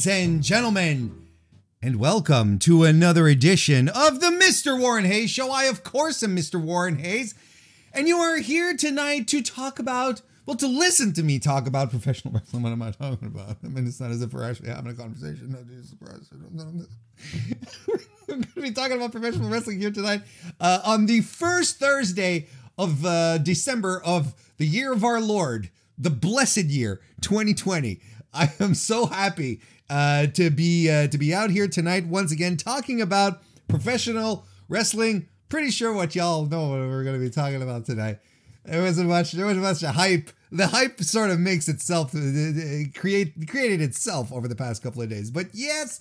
Ladies and gentlemen, and welcome to another edition of the Mr. Warren Hayes Show. I, of course, am Mr. Warren Hayes, and you are here tonight to talk about, well, to listen to me talk about professional wrestling. What am I talking about? I mean, it's not as if we're actually having a conversation. No, Jesus Christ. We're going to be talking about professional wrestling here tonight uh, on the first Thursday of uh, December of the year of our Lord, the blessed year 2020. I am so happy uh, to be uh, to be out here tonight once again talking about professional wrestling. Pretty sure what y'all know what we're going to be talking about tonight. There wasn't much. There wasn't much hype. The hype sort of makes itself it create created itself over the past couple of days. But yes,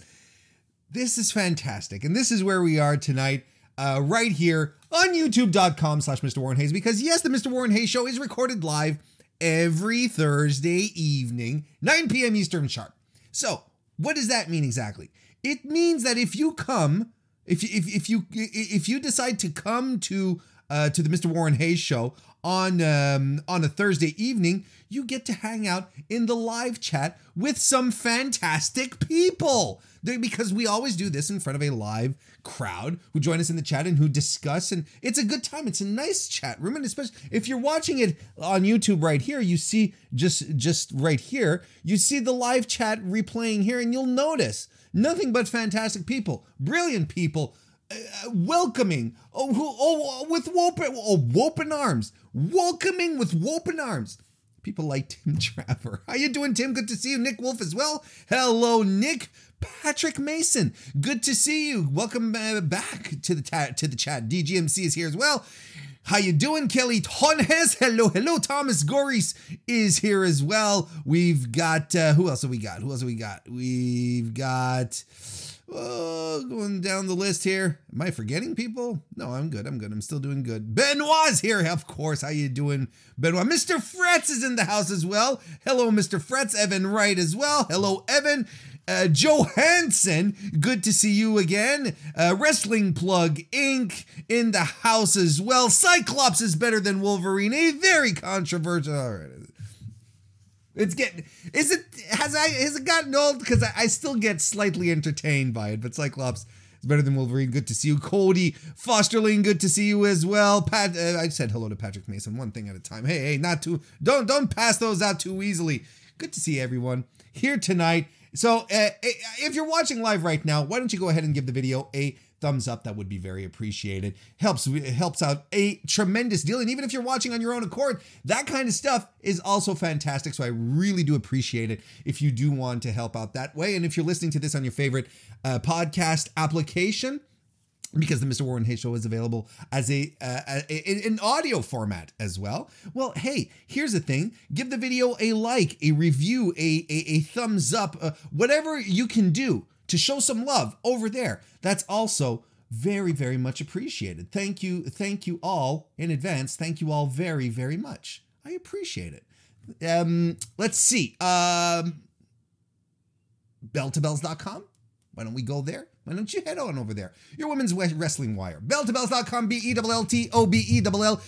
this is fantastic, and this is where we are tonight. Uh, right here on youtube.com slash Mr. Warren Hayes because yes, the Mr. Warren Hayes show is recorded live every Thursday evening, 9 p.m. Eastern Sharp. So, what does that mean exactly? It means that if you come, if you, if, if you if you decide to come to uh, to the Mr. Warren Hayes show on um, on a Thursday evening, you get to hang out in the live chat with some fantastic people. Because we always do this in front of a live crowd who join us in the chat and who discuss, and it's a good time. It's a nice chat room, and especially if you're watching it on YouTube right here, you see just just right here, you see the live chat replaying here, and you'll notice nothing but fantastic people, brilliant people uh, welcoming, oh, oh, with open, oh, open arms, welcoming with open arms. People like Tim Traver. How you doing, Tim? Good to see you. Nick Wolf as well. Hello, Nick. Patrick Mason. Good to see you. Welcome uh, back to the ta- to the chat. DGMC is here as well. How you doing, Kelly Tonjes? Hello, hello. Thomas Goris is here as well. We've got uh, who else have we got? Who else have we got? We've got Oh, going down the list here. Am I forgetting people? No, I'm good. I'm good. I'm still doing good. Benoit's here, of course. How you doing, Benoit? Mr. Fretz is in the house as well. Hello, Mr. Fretz. Evan Wright as well. Hello, Evan. Uh, Johansson, good to see you again. Uh, Wrestling Plug Inc. in the house as well. Cyclops is better than Wolverine. A very controversial. All right. It's getting is it has I has it gotten old because I, I, still get slightly entertained by it, but Cyclops is better than Wolverine. Good to see you, Cody Fosterling. Good to see you as well. Pat, uh, I said hello to Patrick Mason, one thing at a time. Hey, hey, not too don't don't pass those out too easily. Good to see everyone here tonight. So uh, if you're watching live right now, why don't you go ahead and give the video a thumbs up that would be very appreciated. Helps it helps out a tremendous deal. And even if you're watching on your own accord that kind of stuff is also fantastic. So i really do appreciate it if you do want to help out that way. And if you're listening to this on your favorite uh, podcast application because the Mr. Warren Hayes Show is available as a, uh, an audio format as well. Well, hey, here's the thing: give the video a like, a review, a a, a thumbs up, uh, whatever you can do to show some love over there. That's also very, very much appreciated. Thank you. Thank you all in advance. Thank you all very, very much. I appreciate it. Um, let's see. Um, belltobelles.com. Why don't we go there? Why don't you head on over there? Your women's wrestling wire. Belltobells.com. B E L L T O B E L L.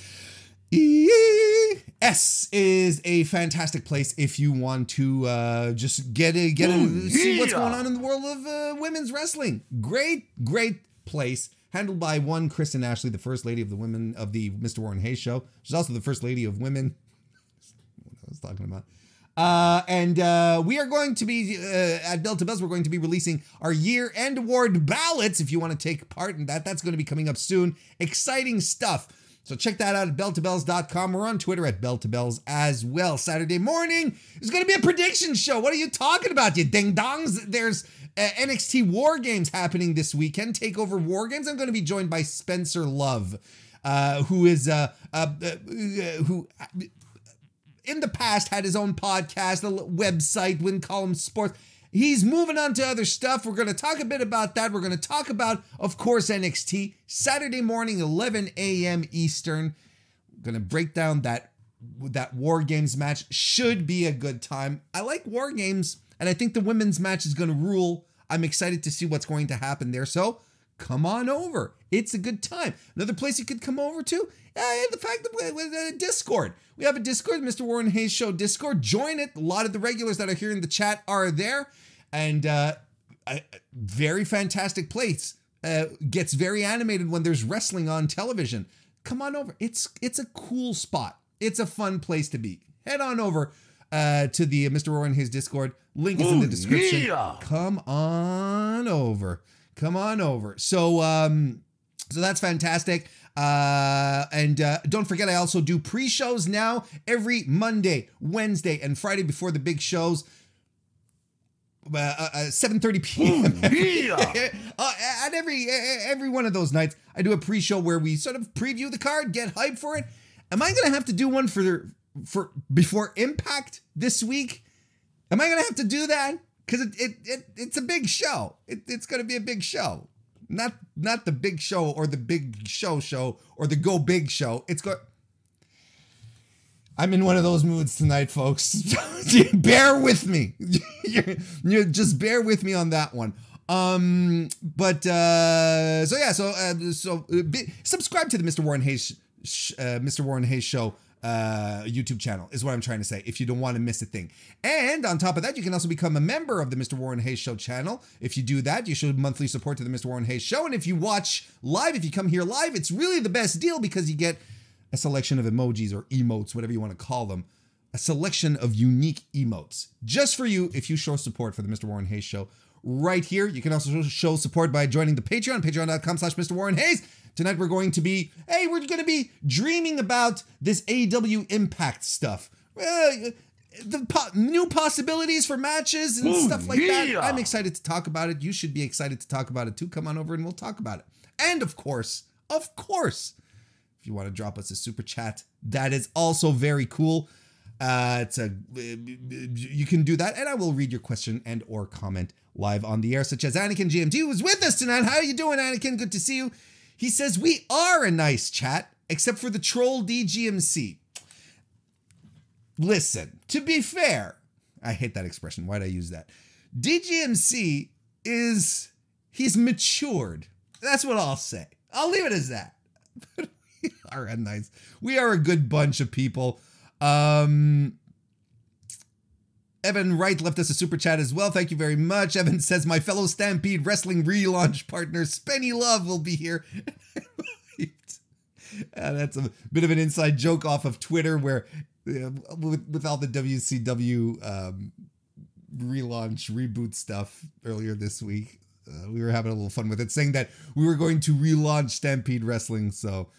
ES is a fantastic place if you want to uh, just get a get a Ooh, see what's going on in the world of uh, women's wrestling. Great, great place handled by one Kristen Ashley, the first lady of the women of the Mr. Warren Hayes show. She's also the first lady of women. what I was talking about. Uh, and uh, we are going to be uh, at Delta Buzz. We're going to be releasing our year-end award ballots. If you want to take part in that, that's going to be coming up soon. Exciting stuff. So check that out at belltobelles.com. We're on Twitter at belltobells as well. Saturday morning is going to be a prediction show. What are you talking about, you ding dongs? There's uh, NXT War Games happening this weekend. Takeover War Games. I'm going to be joined by Spencer Love, uh, who is uh, uh, uh who in the past had his own podcast, a website, Win Column Sports. He's moving on to other stuff. We're going to talk a bit about that. We're going to talk about, of course, NXT Saturday morning, 11 a.m. Eastern. Going to break down that that War Games match. Should be a good time. I like War Games, and I think the women's match is going to rule. I'm excited to see what's going to happen there. So come on over. It's a good time. Another place you could come over to, uh, the fact that we, with uh, Discord. We have a Discord, Mr. Warren Hayes Show Discord. Join it. A lot of the regulars that are here in the chat are there. and uh, a very fantastic place. Uh, gets very animated when there's wrestling on television. Come on over. It's it's a cool spot. It's a fun place to be. Head on over uh, to the Mr. Warren Hayes Discord. Link is in the description. yeah. Come on over. Come on over. So um, so that's fantastic. Uh, and uh, don't forget, I also do pre-shows now every Monday, Wednesday, and Friday before the big shows. Uh, uh, uh, 7:30 p.m. yeah. uh, at every every one of those nights, I do a pre-show where we sort of preview the card, get hyped for it. Am I gonna have to do one for for before Impact this week? Am I gonna have to do that? Because it, it it it's a big show. It, it's gonna be a big show. Not not the big show or the big show show or the go big show. It's go. I'm in one of those moods tonight, folks. bear with me. you just bear with me on that one. Um, but uh, so yeah, so uh, so uh, be, subscribe to the Mr. Warren Hayes, sh- uh, Mr. Warren Hayes show uh, YouTube channel is what I'm trying to say. If you don't want to miss a thing, and on top of that, you can also become a member of the Mr. Warren Hayes Show channel. If you do that, you show monthly support to the Mr. Warren Hayes Show. And if you watch live, if you come here live, it's really the best deal because you get a selection of emojis or emotes, whatever you want to call them, a selection of unique emotes just for you if you show support for the Mr. Warren Hayes Show right here. You can also show support by joining the Patreon, patreon.com slash Mr. Warren Hayes. Tonight we're going to be, hey, we're going to be dreaming about this AEW Impact stuff. Uh, the po- new possibilities for matches and Ooh, stuff like that. I'm excited to talk about it. You should be excited to talk about it too. Come on over and we'll talk about it. And of course, of course, if you want to drop us a super chat, that is also very cool. Uh, it's a you can do that, and I will read your question and or comment live on the air, such as Anakin GMT who is with us tonight. How are you doing, Anakin? Good to see you. He says we are a nice chat, except for the troll DGMC. Listen, to be fair, I hate that expression. Why'd I use that? DGMC is he's matured. That's what I'll say. I'll leave it as that. We are a nice. We are a good bunch of people. Um Evan Wright left us a super chat as well. Thank you very much. Evan says my fellow Stampede Wrestling relaunch partner Spenny Love will be here. Uh, that's a bit of an inside joke off of Twitter where uh, with, with all the WCW um, relaunch reboot stuff earlier this week. Uh, we were having a little fun with it, saying that we were going to relaunch Stampede Wrestling. So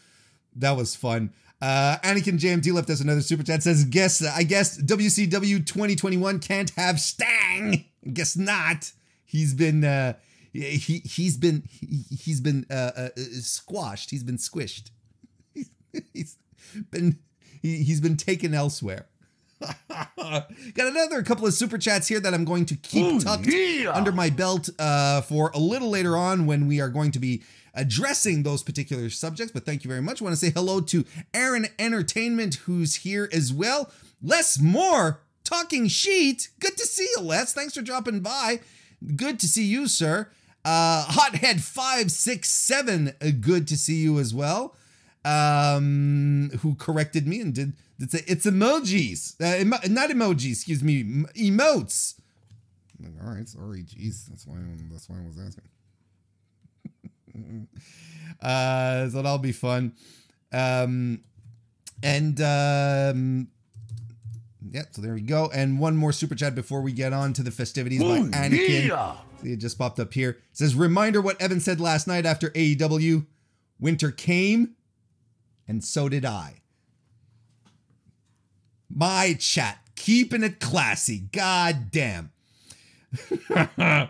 that was fun. Uh, Anakin JMT left us another super chat. Says, "Guess I guess WCW 2021 can't have Sting. Guess not. He's been uh, he he's been he, he's been uh, uh, squashed. He's been squished. he's been he, he's been taken elsewhere." Got another couple of super chats here that I'm going to keep Ooh, tucked yeah. under my belt uh, for a little later on when we are going to be addressing those particular subjects. But thank you very much. I want to say hello to Aaron Entertainment, who's here as well. Les Moore, talking sheet. Good to see you, Les. Thanks for dropping by. Good to see you, sir. Uh, Hothead five six seven. uh, Good to see you as well. Um, who corrected me and did did say it's emojis, uh, emo- not emojis. Excuse me, emotes. I'm like, all right, sorry, jeez. That's why. That's why I was asking. uh, so that'll be fun. Um, and um, yeah, so there we go. And one more super chat before we get on to the festivities by Ooh, Anakin. yeah. See, it just popped up here. It says, reminder what Evan said last night after AEW. Winter came, and so did I. My chat, keeping it classy. God damn. uh,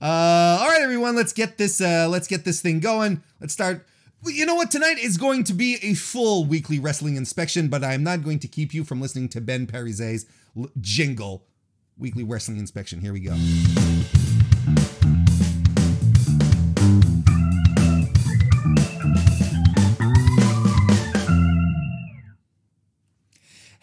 all right, everyone, let's get this. Uh, let's get this thing going. Let's start. You know what? Tonight is going to be a full weekly wrestling inspection, but I am not going to keep you from listening to Ben Parize's jingle. Weekly wrestling inspection. Here we go.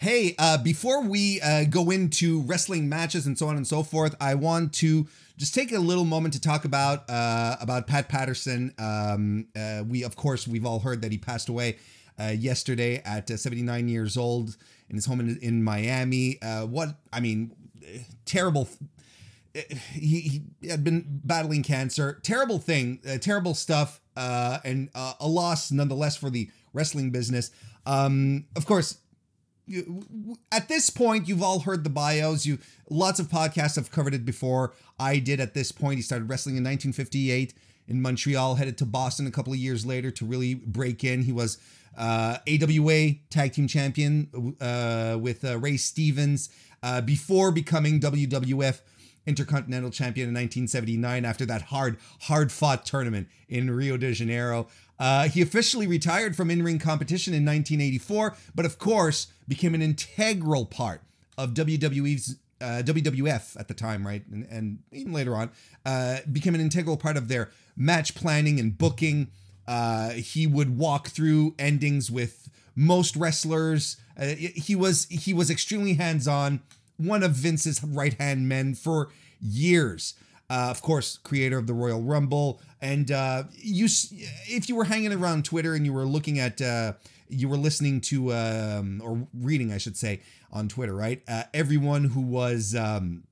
Hey, uh, before we uh, go into wrestling matches and so on and so forth, I want to just take a little moment to talk about uh, about Pat Patterson. Um, uh, we, of course, we've all heard that he passed away uh, yesterday at uh, 79 years old in his home in, in Miami. Uh, what I mean, terrible he, he had been battling cancer. Terrible thing, uh, terrible stuff, uh, and uh, a loss nonetheless for the wrestling business. Um, of course, at this point, you've all heard the bios. You lots of podcasts have covered it before. I did at this point. He started wrestling in 1958 in Montreal, headed to Boston a couple of years later to really break in. He was uh, AWA Tag Team Champion uh, with uh, Ray Stevens uh, before becoming WWF Intercontinental Champion in 1979 after that hard, hard fought tournament in Rio de Janeiro. Uh, he officially retired from in ring competition in 1984, but of course became an integral part of WWE's uh, WWF at the time, right, and, and even later on, uh, became an integral part of their match planning and booking. Uh, he would walk through endings with most wrestlers. Uh, he was he was extremely hands on. One of Vince's right hand men for years. Uh, of course, creator of the Royal Rumble, and uh, you, if you were hanging around Twitter and you were looking at, uh, you were listening to um, or reading, I should say, on Twitter, right? Uh, everyone who was um,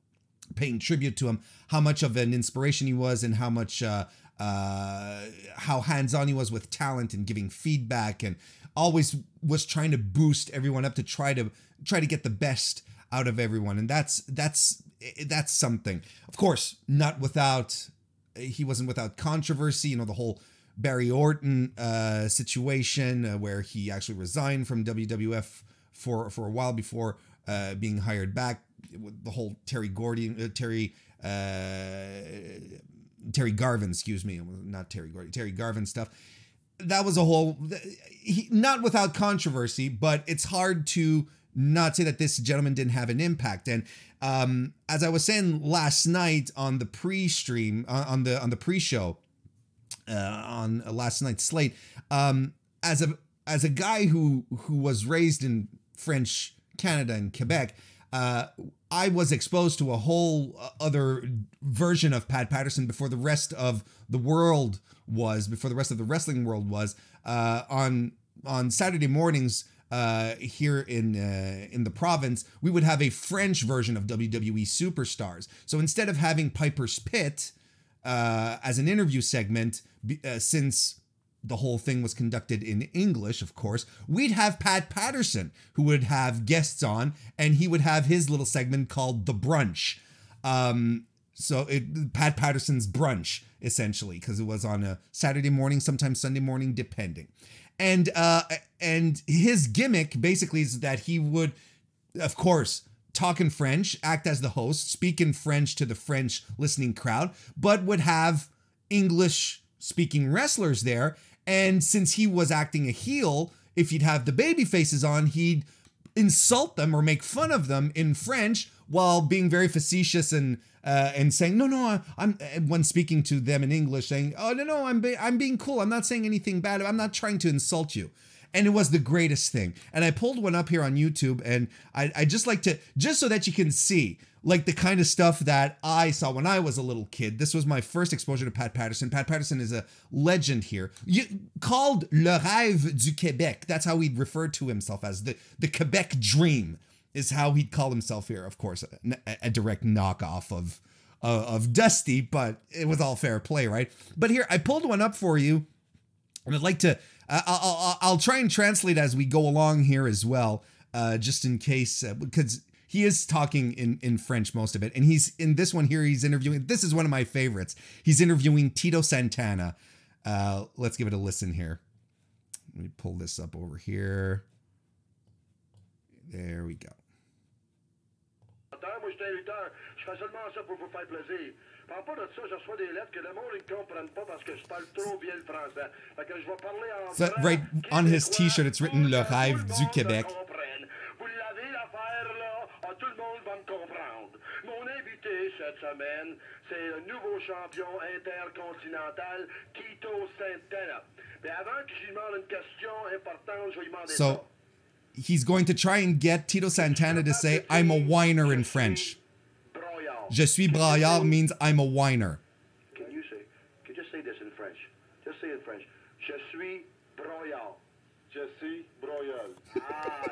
paying tribute to him, how much of an inspiration he was, and how much, uh, uh, how hands-on he was with talent and giving feedback, and always was trying to boost everyone up to try to try to get the best out of everyone, and that's that's that's something. Of course, not without he wasn't without controversy. You know the whole Barry Orton uh, situation uh, where he actually resigned from WWF for for a while before uh, being hired back. The whole Terry Gordy, uh, Terry uh, Terry Garvin, excuse me, not Terry Gordy, Terry Garvin stuff. That was a whole, he, not without controversy, but it's hard to not say that this gentleman didn't have an impact. And um, as I was saying last night on the pre-stream, uh, on the on the pre-show, uh, on last night's slate, um, as a as a guy who who was raised in French Canada and Quebec, uh, I was exposed to a whole other version of Pat Patterson before the rest of the world was, before the rest of the wrestling world was. Uh, on on Saturday mornings, uh, here in uh, in the province, we would have a French version of WWE Superstars. So instead of having Piper's Pit uh, as an interview segment, uh, since the whole thing was conducted in English, of course, we'd have Pat Patterson who would have guests on, and he would have his little segment called the Brunch. Um, so it Pat Patterson's brunch essentially because it was on a Saturday morning, sometimes Sunday morning, depending and uh and his gimmick basically is that he would of course talk in french act as the host speak in french to the french listening crowd but would have english speaking wrestlers there. And since he was acting a heel if he'd have the baby faces on he'd insult them or make fun of them in french while being very facetious and uh, and saying no no I'm when speaking to them in English saying oh no no I'm be- I'm being cool I'm not saying anything bad I'm not trying to insult you and it was the greatest thing and I pulled one up here on YouTube and I I just like to just so that you can see like the kind of stuff that I saw when I was a little kid. This was my first exposure to Pat Patterson. Pat Patterson is a legend here. You, called Le Rêve du Québec. That's how he referred to himself as the, the Quebec Dream is how he'd call himself here. Of course, a, a direct knockoff of uh, of Dusty, but it was all fair play, right? But here, I pulled one up for you, and I'd like to. Uh, I'll, I'll, I'll try and translate as we go along here as well, uh, just in case, uh, because he is talking in in French most of it, and he's in this one here. He's interviewing. This is one of my favorites. He's interviewing Tito Santana. Uh, let's give it a listen here. Let me pull this up over here. There we go. Je fais seulement ça pour vous faire plaisir. Parle pas de ça, je reçois des lettres que le monde ne comprenne pas parce que je parle trop bien le français. Fait que je vais parler en so, Right on his t-shirt, it's written Le Rêve du Québec. Vous l'avez l'affaire là, ah, tout le monde va me comprendre. Mon invité cette semaine, c'est le nouveau champion intercontinental, Tito Santana. Mais avant que je lui demande une question importante, je vais lui demander so, ça. He's going to try and get Tito Santana to say, I'm a whiner in French. Je suis braillard means I'm a whiner. Can you say, can you just say this in French? Just say it in French. Je suis broyard. Je suis broyard. Ah,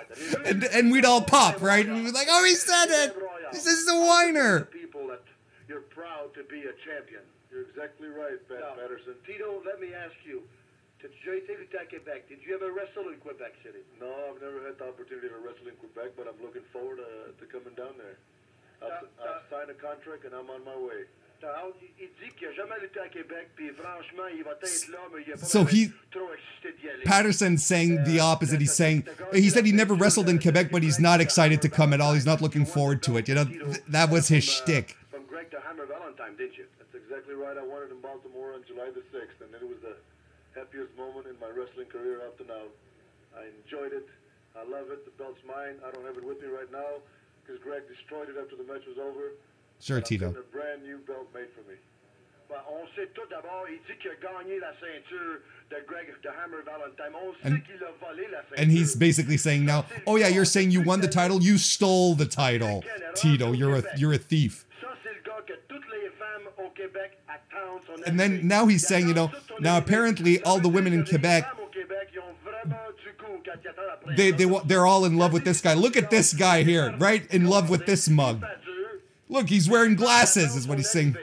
and, and we'd all pop, right? And we'd be like, oh, he said it. He says he's a whiner. People that, you're proud to be a champion. You're exactly right, Pat Patterson. Tito, let me ask you. T'as déjà été lutter à Québec? Did you ever wrestle in Quebec City? No, I've never had the opportunity to wrestle in Quebec, but I'm looking forward to, to coming down there. I've, Uh, I've signed a contract and I'm on my way. T'as- Il dit qu'il n'a jamais lutté à Québec, puis franchement, il va être là, mais il est pas So he- trop excité d'y aller. Patterson's saying the opposite. He's saying he said he never wrestled in Quebec, but he's not excited to come at all. He's not looking forward to it. You know, th- that was his shtick. From Greg the Hammer Valentine, didn't you? That's exactly right. I won it in Baltimore on July the 6th, and then it was the happiest moment in my wrestling career up to now. I enjoyed it. I love it. The belt's mine. I don't have it with me right now because Greg destroyed it after the match was over. Sure, Tito. a brand new belt made for me. Ben, on sait tout d'abord, il dit qu'il a gagné la ceinture de Greg de Hammer Valentine. On sait And- qu'il a volé la ceinture. And he's basically saying now, "Oh yeah, you're saying you won the title. You stole the title, Tito. You're a you're a thief." Ça, c'est le gars que toutes les femmes au Québec attendent son And then now he's saying, you know, attendent tout ton now apparently all the women in Québec- femmes au Québec, ils ont vraiment du goût quand ils attendent après They they they're all in love with this guy. Look at this guy here, right in love with this mug. Look, he's wearing glasses, is what he's saying.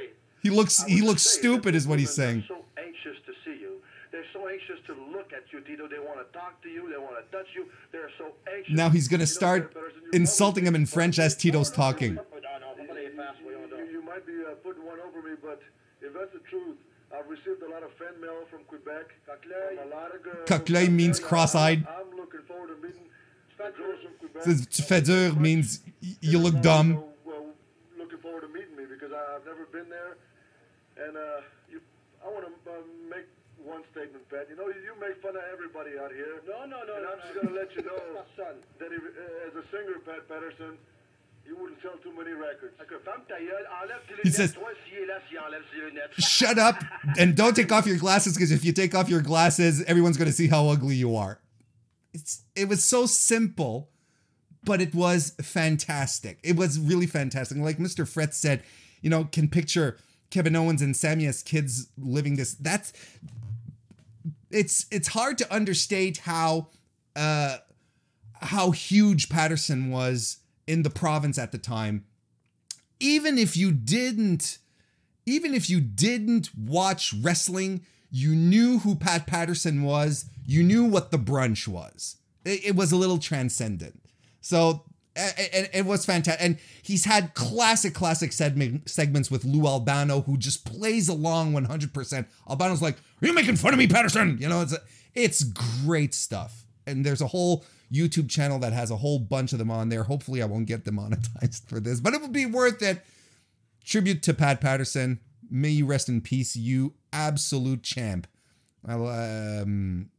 He looks he looks stupid, is what he's saying. So anxious to see you. They're so anxious to look at you, Tito. They want to talk to you. They want to touch you. They're so anxious. Now he's gonna start insulting him in French as Tito's talking. Non, non, pas les faces, voyons donc. You, might be uh, putting one over me, but if that's the truth, I've received a lot of fan mail from Quebec. Coquelin. From a lot of girls. Coquelin means cross-eyed. I'm looking forward to meeting the girls from Quebec. Says tu fais dur means you look dumb. Well, looking forward to meeting me because I've never been there, and uh, you, I want to uh, make one statement, Pat. You know, you make fun of everybody out here. No, no, no, And no, I'm just no. gonna let you know Personne. that if, uh, as a singer, Pat Patterson, you wouldn't sell too many records. Fait que ferme ta gueule, enlève tes He says- Toi, s'il est là, s'il enlève ses lunettes. Shut up and don't take off your glasses because if you take off your glasses, everyone's gonna see how ugly you are. It's it was so simple, but it was fantastic. It was really fantastic. Like Mr. Fretz said, you know, can picture Kevin Owens and Sammy as kids living this. That's it's it's hard to understate how uh how huge Patterson was in the province at the time. Even if you didn't even if you didn't watch wrestling, you knew who Pat Patterson was. You knew what the brunch was. It, it was a little transcendent. So and it was fantastic. And he's had classic, classic segment, segments with Lou Albano, who just plays along 100%. Albano's like, "Are you making fun of me, Patterson?" You know, it's it's great stuff. And there's a whole YouTube channel that has a whole bunch of them on there. Hopefully, I won't get demonetized for this, but it would be worth it tribute to Pat Patterson. May you rest in peace, you absolute champ. Um,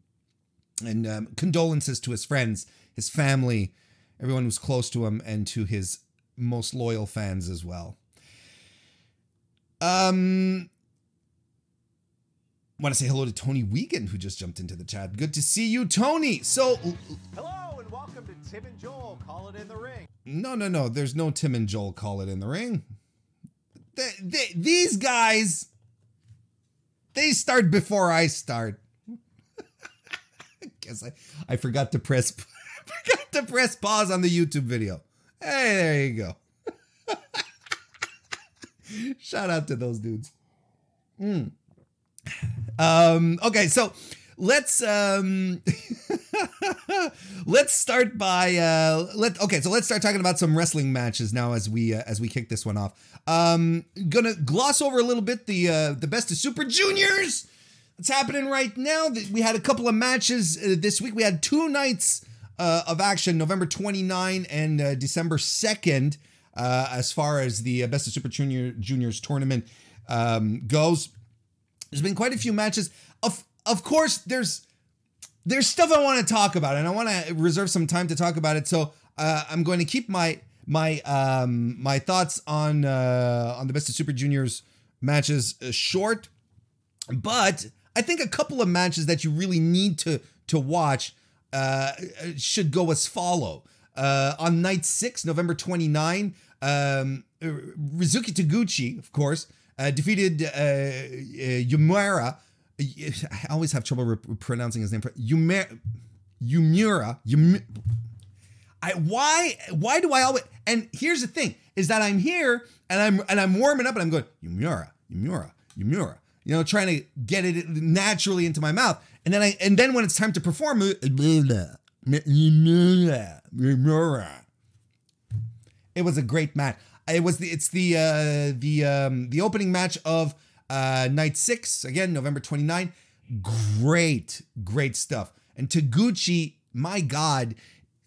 and um, condolences to his friends, his family, everyone who's close to him, and to his most loyal fans as well. Um, want to say hello to Tony Wiegand, who just jumped into the chat. Good to see you, Tony. So, Hello and welcome to Tim and Joel Call It in the Ring. no, no, no. There's no Tim and Joel call it in the ring. They, they, these guys, they start before I start. Guess I, I forgot to press forgot to press pause on the YouTube video. Hey, there you go. Shout out to those dudes. Mm. Um, okay, so let's um let's start by uh let okay so let's start talking about some wrestling matches now as we uh, as we kick this one off um gonna gloss over a little bit the uh the best of super juniors It's happening right now we had a couple of matches uh, this week we had two nights uh, of action november 29 and uh, december 2nd uh, as far as the uh, best of super junior juniors tournament um goes. There's been quite a few matches. Of of course there's there's stuff I want to talk about, and I want to reserve some time to talk about it. So uh, I'm going to keep my my um, my thoughts on uh, on the best of Super Juniors matches short, but I think a couple of matches that you really need to to watch uh, should go as follow. Uh, on night six, November 29, um, Ryusuke Taguchi, of course, uh, defeated uh, uh, Yumura. I always have trouble re- pronouncing his name. Yumura. Yumura. Yum- I why why do I always? And here's the thing: is that I'm here and I'm and I'm warming up and I'm going Yumura, Yumura, Yumura, you know, trying to get it naturally into my mouth. And then I and then when it's time to perform, it was a great match. It was the it's the uh the um the opening match of uh night 6 again November 29. Great great stuff. And Taguchi, my god,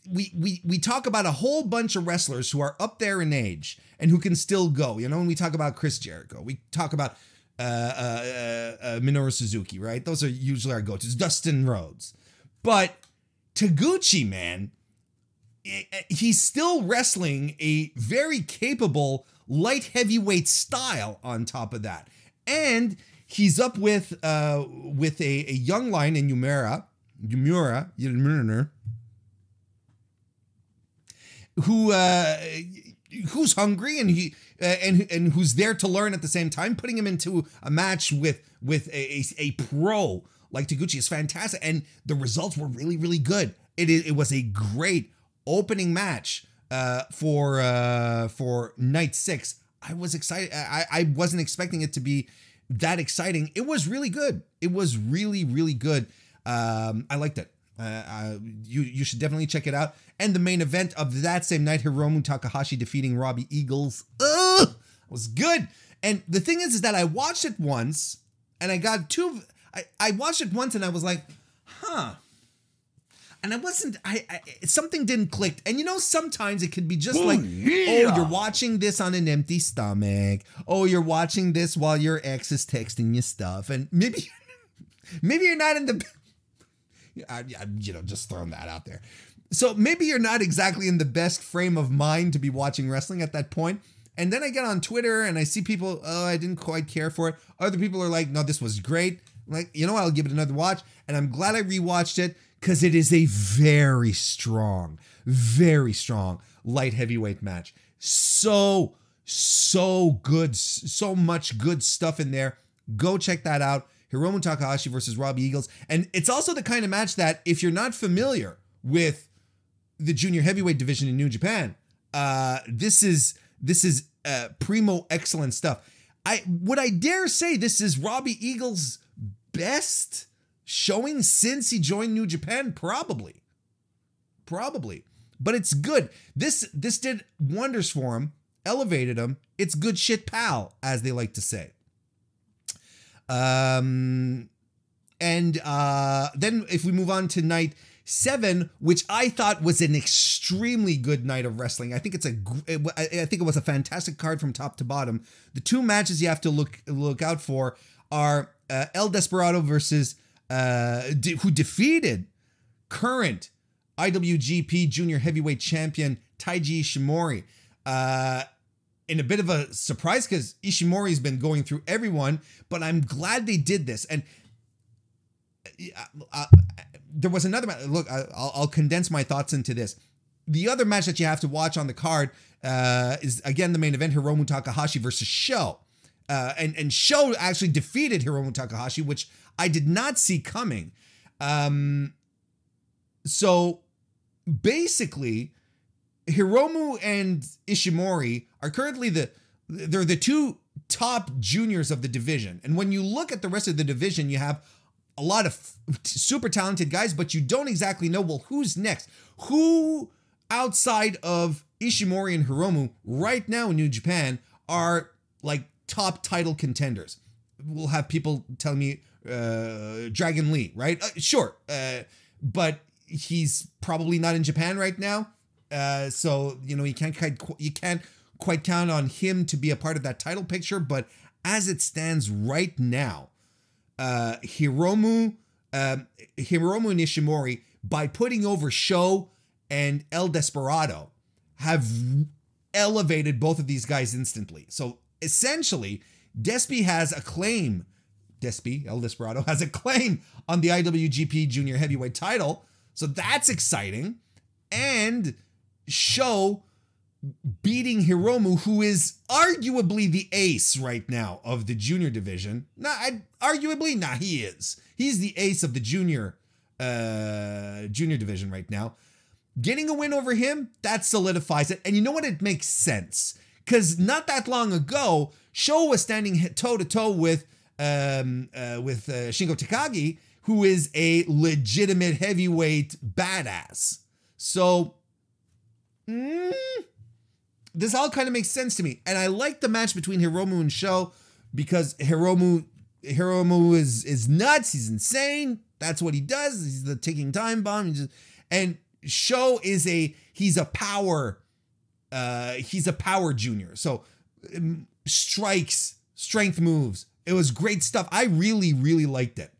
we we we talk about a whole bunch of wrestlers who are up there in age and who can still go. You know, when we talk about Chris Jericho, we talk about uh, uh, uh, uh, Minoru Suzuki, right? Those are usually our go-tos. Dustin Rhodes, but Taguchi, man, he's still wrestling a very capable light heavyweight style. On top of that, and he's up with uh with a, a young lion in Yumura, Yumura, Yumura who uh, who's hungry and he uh, and and who's there to learn at the same time. Putting him into a match with with a, a, a pro like Taguchi is fantastic, and the results were really really good. It it was a great opening match uh, for uh, for night six. I was excited. I I wasn't expecting it to be that exciting. It was really good. It was really really good. Um, I liked it. Uh, uh, you you should definitely check it out. And the main event of that same night, Hiromu Takahashi defeating Robbie Eagles. Ugh, was good. And the thing is, is that I watched it once, and I got two. I I watched it once, and I was like, huh. And I wasn't. I, I something didn't click. And you know, sometimes it could be just like, oh, you're watching this on an empty stomach. Oh, you're watching this while your ex is texting you stuff, and maybe, maybe you're not in the I, I, you know, just throwing that out there. So maybe you're not exactly in the best frame of mind to be watching wrestling at that point. And then I get on Twitter and I see people, oh, I didn't quite care for it. Other people are like, no, this was great. I'm like, you know? I'll give it another watch. And I'm glad I rewatched it because it is a very strong, very strong light heavyweight match. So, so good. So much good stuff in there. Go check that out. Hiromu Takahashi versus Robbie Eagles. And it's also the kind of match that if you're not familiar with the junior heavyweight division in New Japan, uh, this is this is uh, primo excellent stuff. I would I dare say this is Robbie Eagles' best showing since he joined New Japan, probably, probably. But it's good. This this did wonders for him, elevated him. It's good shit, pal, as they like to say. Um, and uh, then if we move on to night seven, which I thought was an extremely good night of wrestling. I think it's a, I think it was a fantastic card from top to bottom. The two matches you have to look look out for are uh, El Desperado versus uh, de- who defeated current IWGP Junior Heavyweight Champion Taiji Ishimori. Uh, in a bit of a surprise because Ishimori's been going through everyone, but I'm glad they did this. And uh, uh, there was another match. Look, I'll, I'll, condense my thoughts into this. The other match that you have to watch on the card uh, is again the main event: Hiromu Takahashi versus Sho. Uh, and and Sho actually defeated Hiromu Takahashi, which I did not see coming. Um, so basically, Hiromu and Ishimori are currently the they're the two top juniors of the division. And when you look at the rest of the division, you have a lot of super talented guys, but you don't exactly know well who's next. Who outside of Ishimori and Hiromu right now in New Japan are like top title contenders. We'll have people tell me uh, Dragon Lee, right? Uh, sure, uh, but he's probably not in Japan right now. Uh, so you know you can't quite you can't quite count on him to be a part of that title picture. But as it stands right now, uh, Hiromu um, Hiromu Nishimori by putting over Sho and El Desperado have elevated both of these guys instantly. So essentially, Despy has a claim. Despy El Desperado has a claim on the IWGP Junior Heavyweight title. So that's exciting. And Sho beating Hiromu, who is arguably the ace right now of the junior division. Nah, I, arguably, nah, he is. He's the ace of the junior uh junior division right now. Getting a win over him, that solidifies it. And you know what? It makes sense. because not that long ago, Sho was standing toe to toe with um, uh, with uh, Shingo Takagi, who is a legitimate heavyweight badass. So, mm, this all kind of makes sense to me, and I like the match between Hiromu and Sho because Hiromu Hiromu is is nuts. He's insane. That's what he does. He's the ticking time bomb. Just, and Sho is a he's a power uh he's a power junior. So um, strikes, strength moves. It was great stuff. I really really liked it.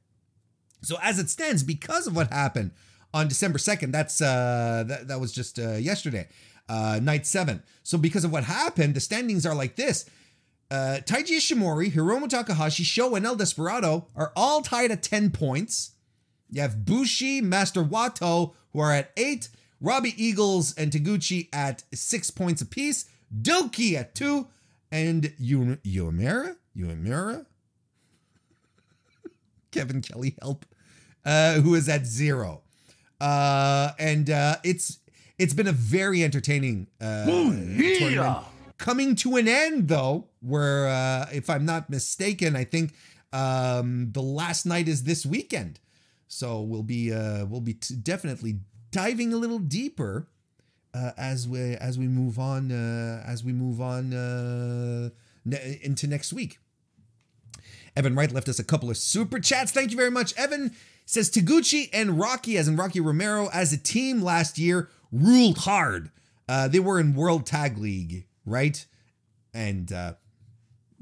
So as it stands because of what happened on December 2nd, that's uh that, that was just uh yesterday. Uh night 7. So because of what happened, the standings are like this. Uh, Taiji Ishimori, Hiromu Takahashi, Sho, and El Desperado are all tied at 10 points. You have Bushi, Master Wato, who are at 8, Robbie Eagles and Taguchi at 6 points apiece, Douki at 2, and Yu- Uemura? Uemura? Kevin Kelly, help. Uh, who is at 0. Uh, and uh, it's it's been a very entertaining uh, tournament coming to an end though where uh if i'm not mistaken i think um the last night is this weekend so we'll be uh we'll be t- definitely diving a little deeper uh as we as we move on uh as we move on uh ne- into next week Evan Wright left us a couple of super chats. Thank you very much. Evan says Taguchi and Rocky, as in Rocky Romero, as a team last year, ruled hard. Uh, they were in World Tag League, right? And uh,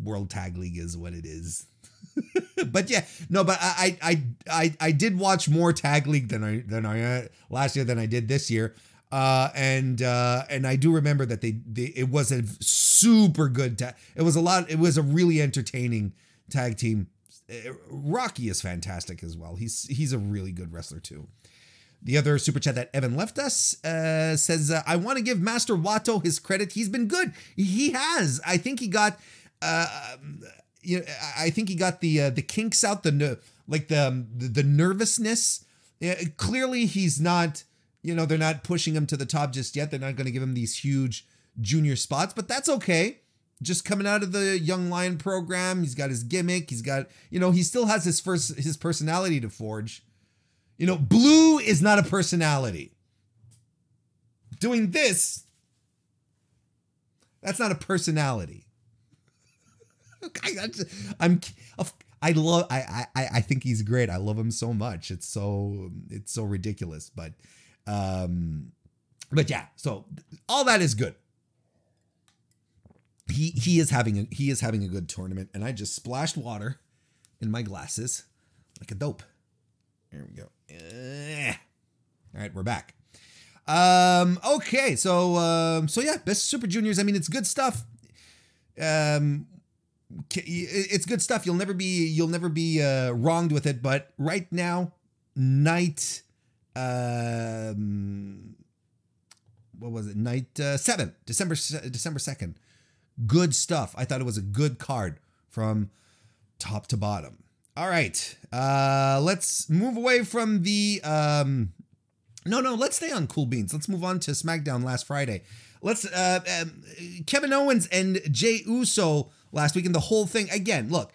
World Tag League is what it is. but yeah, no, but I, I I I did watch more Tag League than I than I uh, last year than I did this year. Uh, and uh, and I do remember that they, they it was a super good tag. It was a lot. It was a really entertaining tag team. Uh, Rocky is fantastic as well. He's he's a really good wrestler too. The other super chat that Evan left us uh, says, uh, "I want to give Master Wato his credit. He's been good. He has. I think he got, uh, you know, I think he got the uh, the kinks out, the like the the, the nervousness. Yeah, clearly, he's not. You know, they're not pushing him to the top just yet. They're not going to give him these huge junior spots, but that's okay. Just coming out of the Young Lion program, he's got his gimmick. He's got, you know, he still has his first his personality to forge." You know, blue is not a personality. Doing this, that's not a personality. I'm, I love, I, I, I think he's great. I love him so much. It's so, it's so ridiculous. But, um, but yeah. So all that is good. He he is having a he is having a good tournament, and I just splashed water in my glasses like a dope. There we go. Eh. All right, we're back. Um, okay, so um, so yeah, best Super Juniors. I mean, it's good stuff. Um, it's good stuff. You'll never be you'll never be uh, wronged with it. But right now, night, um, what was it? Night uh, seven, December December second. Good stuff. I thought it was a good card from top to bottom. All right. Uh let's move away from the um No, no, let's stay on Cool Beans. Let's move on to SmackDown last Friday. Let's uh um, Kevin Owens and Jey Uso last week and the whole thing again. Look.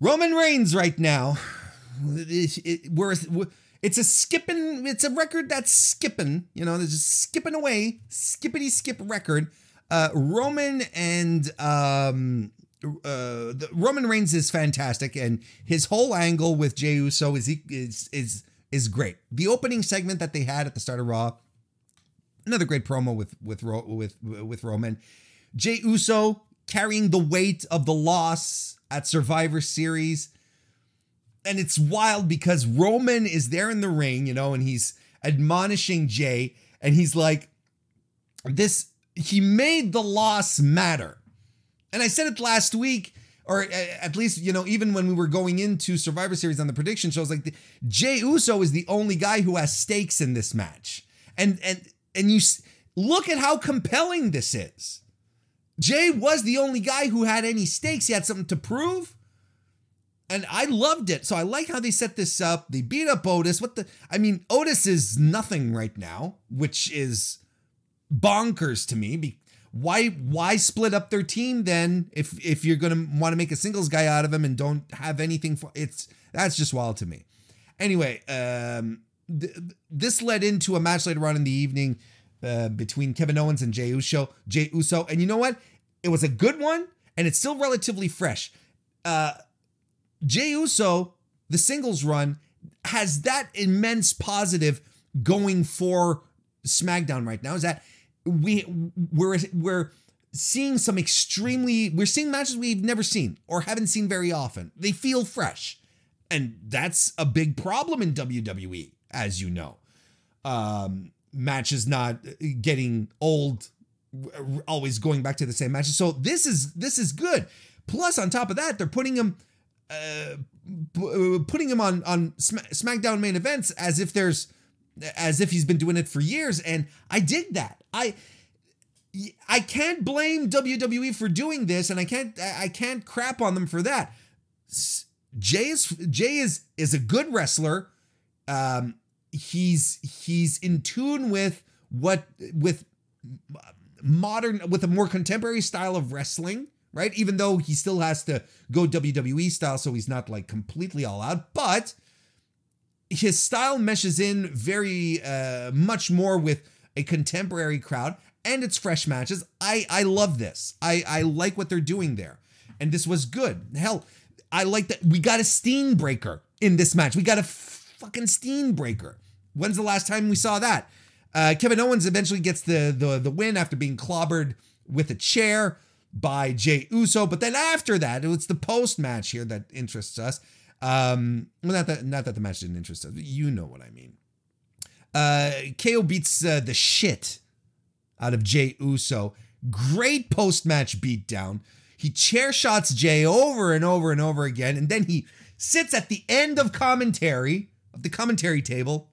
Roman Reigns right now it, it, we're, it's a skipping it's a record that's skipping, you know, they're just skipping away, skippity skip record. Uh Roman and um uh, the, Roman Reigns is fantastic, and his whole angle with Jey Uso is is is is great. The opening segment that they had at the start of Raw, another great promo with with with with Roman. Jey Uso carrying the weight of the loss at Survivor Series, and it's wild because Roman is there in the ring, you know, and he's admonishing Jey, and he's like, "This." He made the loss matter and I said it last week, or at least, you know, even when we were going into Survivor Series on the prediction shows, like Jey Uso is the only guy who has stakes in this match. And and and you look at how compelling this is. Jey was the only guy who had any stakes. He had something to prove. And I loved it. So I like how they set this up. They beat up Otis. What the I mean, Otis is nothing right now, which is bonkers to me why why split up their team then if if you're gonna want to make a singles guy out of him and don't have anything for it's that's just wild to me. Anyway, um, th- this led into a match later on in the evening uh, between Kevin Owens and Jey Uso. Jey Uso, and you know what? It was a good one, and it's still relatively fresh. Uh, Jey Uso, the singles run, has that immense positive going for SmackDown right now. Is that we we're we're seeing some extremely we're seeing matches we've never seen or haven't seen very often. They feel fresh. And that's a big problem in WWE, as you know. Um, matches not getting old, always going back to the same matches. So this is this is good. Plus, on top of that, they're putting him uh, putting him on on SmackDown main events as if there's as if he's been doing it for years, and I dig that. I I can't blame WWE for doing this, and I can't I can't crap on them for that. Jey is Jey is is a good wrestler. Um, he's he's in tune with what with modern with a more contemporary style of wrestling, right? Even though he still has to go WWE style, so he's not like completely all out, but his style meshes in very uh, much more with a contemporary crowd and it's fresh matches. I I love this. I I like what they're doing there, and this was good. Hell, I like that we got a steam breaker in this match. We got a fucking steam breaker. When's the last time we saw that? Uh, Kevin Owens eventually gets the, the the win after being clobbered with a chair by Jey Uso. But then after that, it's the post match here that interests us. Um, well, not that not that the match didn't interest us. you know what I mean. Uh, KO beats uh, the shit out of Jey Uso. Great post match beatdown. He chair shots Jey over and over and over again, and then he sits at the end of commentary of the commentary table,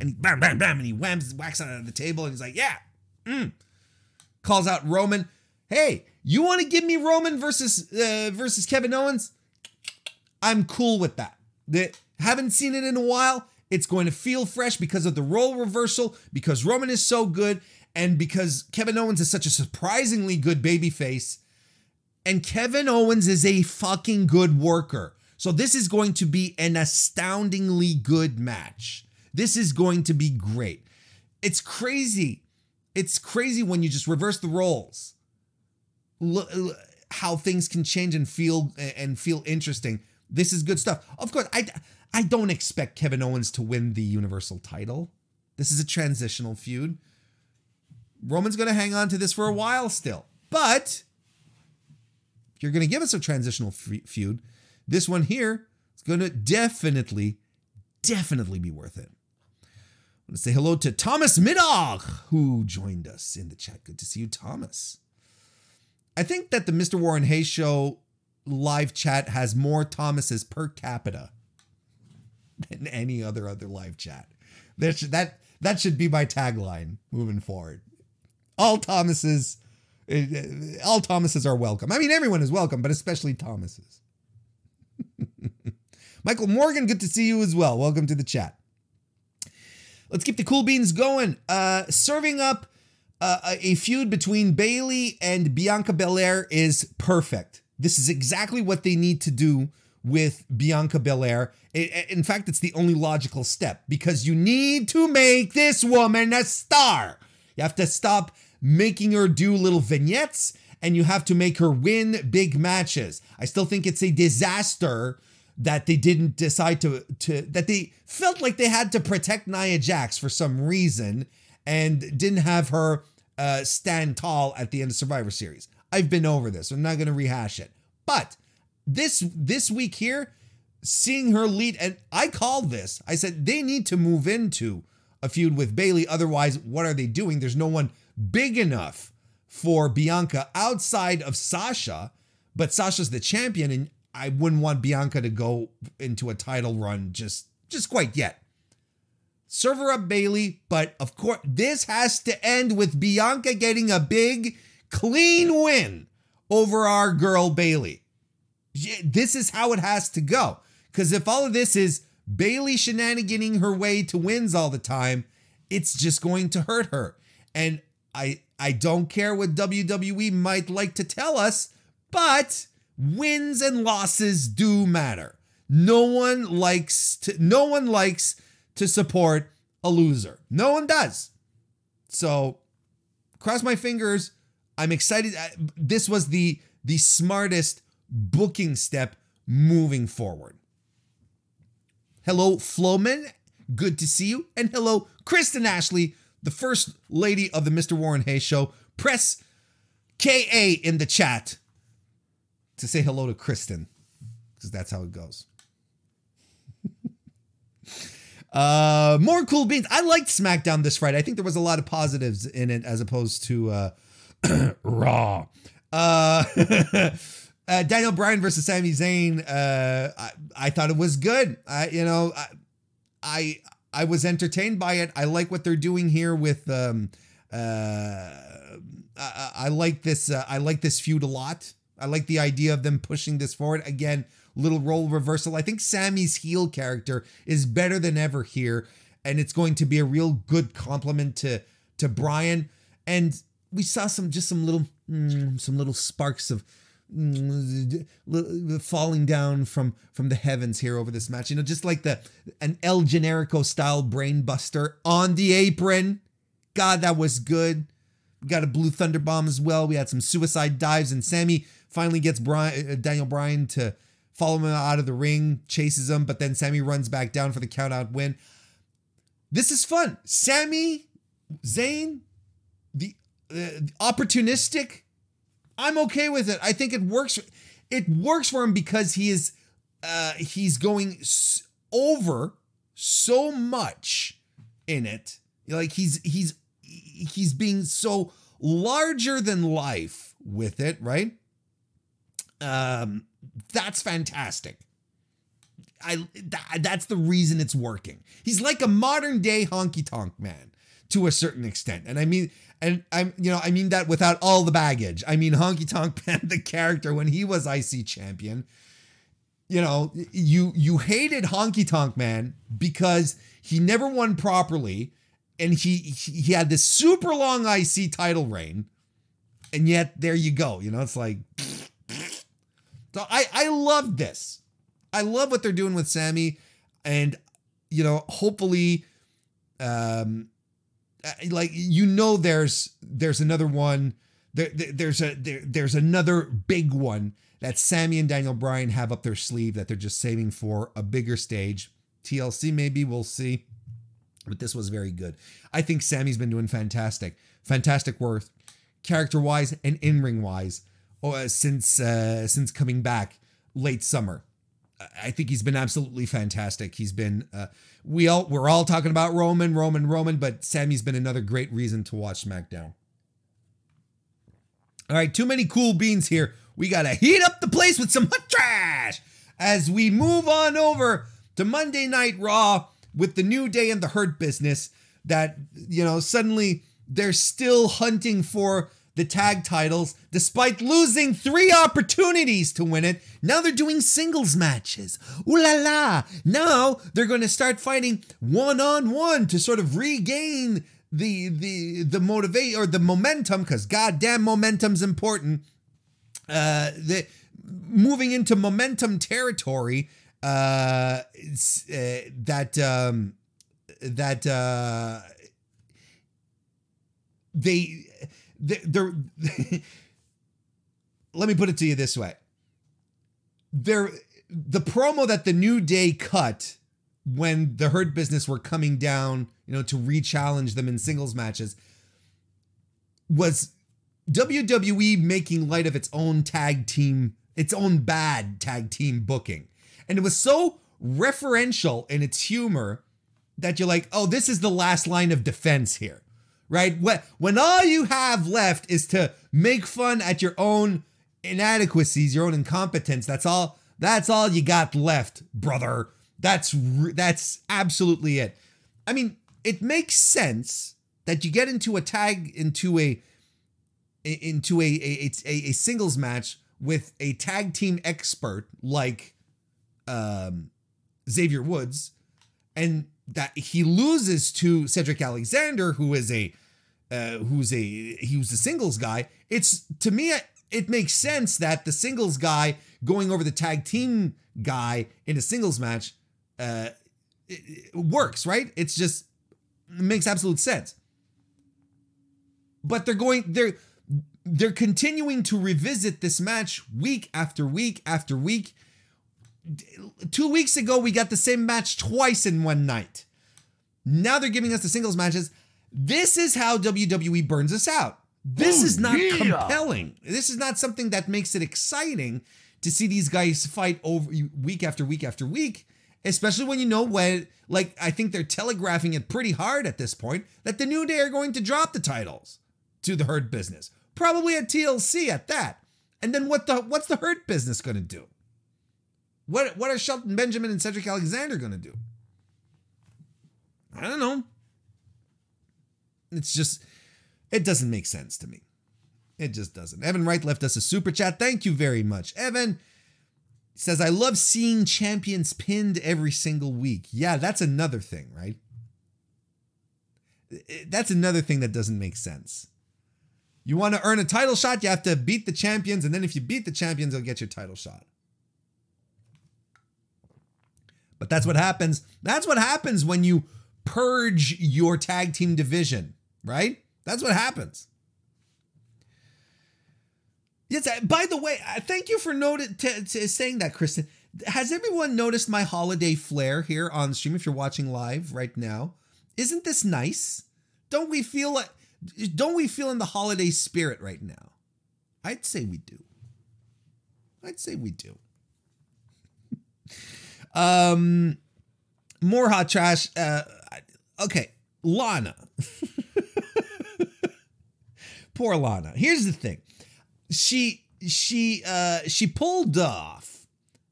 and he bam bam bam, and he whams whacks on the table, and he's like, "Yeah," mm. calls out Roman. Hey, you want to give me Roman versus uh, versus Kevin Owens? I'm cool with that. They haven't seen it in a while. It's going to feel fresh because of the role reversal, because Roman is so good, and because Kevin Owens is such a surprisingly good babyface and Kevin Owens is a fucking good worker. So this is going to be an astoundingly good match. This is going to be great. It's crazy. It's crazy when you just reverse the roles. Look, how things can change and feel and feel interesting. This is good stuff. Of course, I I don't expect Kevin Owens to win the Universal title. This is a transitional feud. Roman's going to hang on to this for a while still. But if you're going to give us a transitional feud, this one here is going to definitely, definitely be worth it. I want to say hello to Thomas Middog, who joined us in the chat. Good to see you, Thomas. I think that the Mr. Warren Hayes show live chat has more Thomases per capita than any other other live chat. That should, that that should be my tagline moving forward. All Thomases all Thomases are welcome. I mean, everyone is welcome, but especially Thomases. Michael Morgan, good to see you as well. Welcome to the chat. Let's keep the cool beans going. Uh, serving up uh, a feud between Bayley and Bianca Belair is perfect. This is exactly what they need to do with Bianca Belair. In fact, it's the only logical step because you need to make this woman a star. You have to stop making her do little vignettes and you have to make her win big matches. I still think it's a disaster that they didn't decide to to that they felt like they had to protect Nia Jax for some reason and didn't have her uh, stand tall at the end of Survivor Series. I've been over this. I'm not going to rehash it. But this this week here, seeing her lead, and I called this. I said they need to move into a feud with Bayley. Otherwise, what are they doing? There's no one big enough for Bianca outside of Sasha, but Sasha's the champion, and I wouldn't want Bianca to go into a title run just just quite yet. Serve up Bayley, but of course this has to end with Bianca getting a big clean win over our girl Bayley. This is how it has to go. Because if all of this is Bayley shenaniganing her way to wins all the time, it's just going to hurt her. And I I don't care what WWE might like to tell us, but wins and losses do matter. No one likes to no one likes to support a loser. No one does. So cross my fingers. I'm excited. This was the the smartest booking step moving forward. Hello, Floman. Good to see you. And hello, Kristen Ashley, the first lady of the Mr. Warren Hayes show. Press KA in the chat to say hello to Kristen, because that's how it goes. uh, more cool beans. I liked SmackDown this Friday. I think there was a lot of positives in it as opposed to uh, Raw. Uh, uh, Daniel Bryan versus Sami Zayn. Uh, I, I thought it was good. I, you know, I, I, I was entertained by it. I like what they're doing here with. Um, uh, I, I like this. Uh, I like this feud a lot. I like the idea of them pushing this forward again. Little role reversal. I think Sami's heel character is better than ever here, and it's going to be a real good compliment to to Bryan. And we saw some just some little mm, some little sparks of mm, falling down from from the heavens here over this match. You know, just like the an El Generico style brainbuster on the apron. God, that was good. We got a blue thunder bomb as well. We had some suicide dives, and Sami finally gets Bryan, uh, Daniel Bryan to follow him out of the ring, chases him, but then Sami runs back down for the countout win. This is fun. Sami, Zayn, opportunistic. I'm okay with it. I think it works. It works for him because he is uh, he's going over so much in it. Like he's he's he's being so larger than life with it, right? Um, that's fantastic. I that, that's the reason it's working. He's like a modern day honky tonk man to a certain extent, and I mean, and I'm you know I mean that without all the baggage. I mean honky tonk man, the character when he was IC champion. You know, you you hated honky tonk man because he never won properly, and he he had this super long IC title reign, and yet there you go. You know, it's like. So I I love this. I love what they're doing with Sami, and you know, hopefully, um, like you know, there's there's another one. There, there- there's a there, there's another big one that Sami and Daniel Bryan have up their sleeve that they're just saving for a bigger stage. TLC maybe we'll see, but this was very good. I think Sami's been doing fantastic, fantastic work, character wise and in ring wise, uh, since uh, since coming back late summer. I think he's been absolutely fantastic. He's been uh, we all we're all talking about Roman, Roman, Roman, but Sami's been another great reason to watch SmackDown. All right, too many cool beans here. We gotta heat up the place with some hot trash as we move on over to Monday Night Raw with the New Day and the Hurt Business. That you know suddenly they're still hunting for the tag titles despite losing three opportunities to win it. Now they're doing singles matches. Ooh la la! Now they're going to start fighting one on one to sort of regain the the the motivate or the momentum because goddamn momentum's important. Uh, the moving into momentum territory. Uh, uh that um that uh they they- they're let me put it to you this way. They're the promo that the new day cut when the hurt business were coming down you know to re-challenge them in singles matches was WWE making light of its own tag team its own bad tag team booking. And it was so referential in its humor that you're like oh this is the last line of defense here right? When, all you have left is to make fun at your own inadequacies, your own incompetence, that's all that's all you got left, brother. That's that's absolutely it. I mean, it makes sense that you get into a tag into a into a a, a, a singles match with a tag team expert like um Xavier Woods and that he loses to Cedric Alexander, who is a uh, who's a he was a singles guy. It's to me it makes sense that the singles guy going over the tag team guy in a singles match uh, it, it works, right? It's just it makes absolute sense. But they're going they're they're continuing to revisit this match week after week after week. Two weeks ago, we got the same match twice in one night. Now they're giving us the singles matches. This is how WWE burns us out. This Oh, is not yeah. compelling. This is not something that makes it exciting to see these guys fight over week after week after week, especially when you know when, like, I think they're telegraphing it pretty hard at this point that the New Day are going to drop the titles to the Hurt Business, probably at TLC at that. And then what the what's the Hurt Business going to do? What what are Shelton Benjamin and Cedric Alexander going to do? I don't know. It's just it doesn't make sense to me. It just doesn't. Evan Wright left us a super chat. Thank you very much. Evan says, I love seeing champions pinned every single week. Yeah, that's another thing, right? That's another thing that doesn't make sense. You want to earn a title shot, you have to beat the champions, and then if you beat the champions, you'll get your title shot. But that's what happens. That's what happens when you purge your tag team division, right? That's what happens. Yes. By the way, thank you for noti- t- t- saying that, Kristen. Has everyone noticed my holiday flair here on stream? If you're watching live right now, isn't this nice? Don't we feel like? Don't we feel in the holiday spirit right now? I'd say we do. I'd say we do. um, more hot trash. Uh, okay, Lana. Poor Lana. Here's the thing. She she uh she pulled off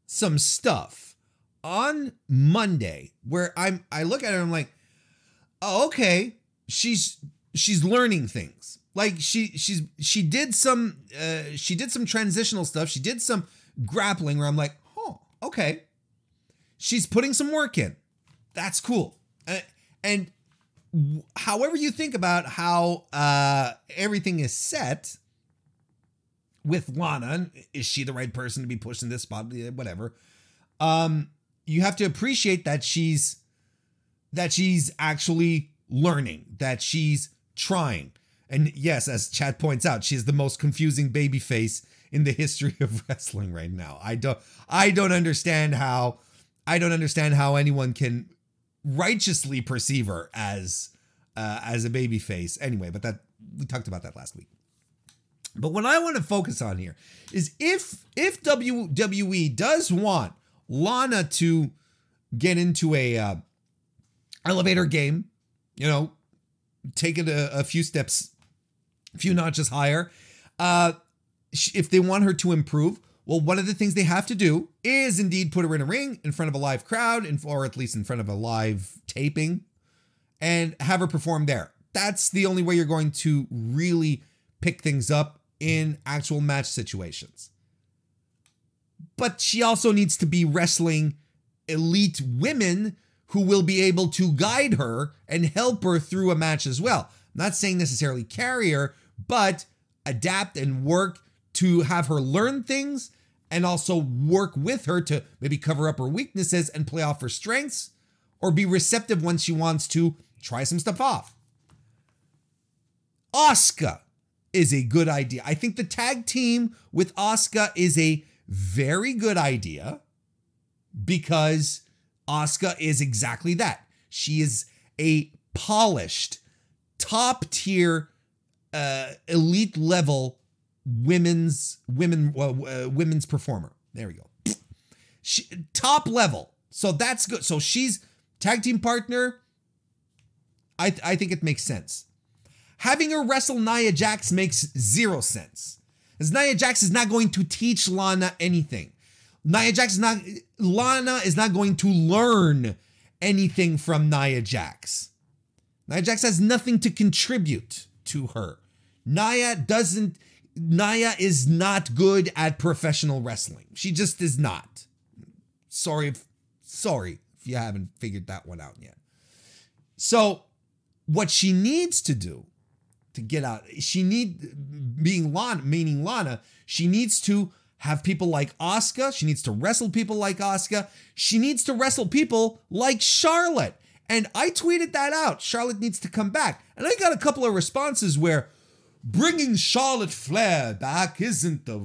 some stuff on Monday where I'm I look at her and I'm like, oh, okay. She's she's learning things. Like she she's she did some uh she did some transitional stuff. She did some grappling where I'm like, oh, okay. She's putting some work in. That's cool. Uh, and w- however you think about how uh everything is set with Lana, is she the right person to be pushing this spot? Whatever. Um, you have to appreciate that she's that she's actually learning, that she's trying. And yes, as Chad points out, she's the most confusing baby face in the history of wrestling right now. I don't I don't understand how I don't understand how anyone can righteously perceive her as uh, as a baby face. Anyway, but that we talked about that last week. But what I want to focus on here is if if WWE does want Lana to get into a uh, elevator game, you know, take it a, a few steps, a few notches higher. Uh, if they want her to improve, well, one of the things they have to do is indeed put her in a ring in front of a live crowd, or at least in front of a live taping, and have her perform there. That's the only way you're going to really pick things up in actual match situations. But she also needs to be wrestling elite women who will be able to guide her and help her through a match as well. I'm not saying necessarily carry her, but adapt and work to have her learn things and also work with her to maybe cover up her weaknesses and play off her strengths or be receptive when she wants to try some stuff off. Asuka is a good idea. I think the tag team with Asuka is a very good idea because Asuka is exactly that. She is a polished, top tier, uh, elite level women's women uh, women's performer. There we go. She, top level. So that's good. So she's tag team partner. I I think it makes sense. Having her wrestle Nia Jax makes zero sense. As Nia Jax is not going to teach Lana anything. Nia Jax is not Lana is not going to learn anything from Nia Jax. Nia Jax has nothing to contribute to her. Nia doesn't Nia is not good at professional wrestling. She just is not. Sorry if sorry if you haven't figured that one out yet. So what she needs to do to get out. She need being Lana, meaning Lana. She needs to have people like Asuka. She needs to wrestle people like Asuka. She needs to wrestle people like Charlotte. And I tweeted that out. Charlotte needs to come back. And I got a couple of responses where bringing Charlotte Flair back isn't the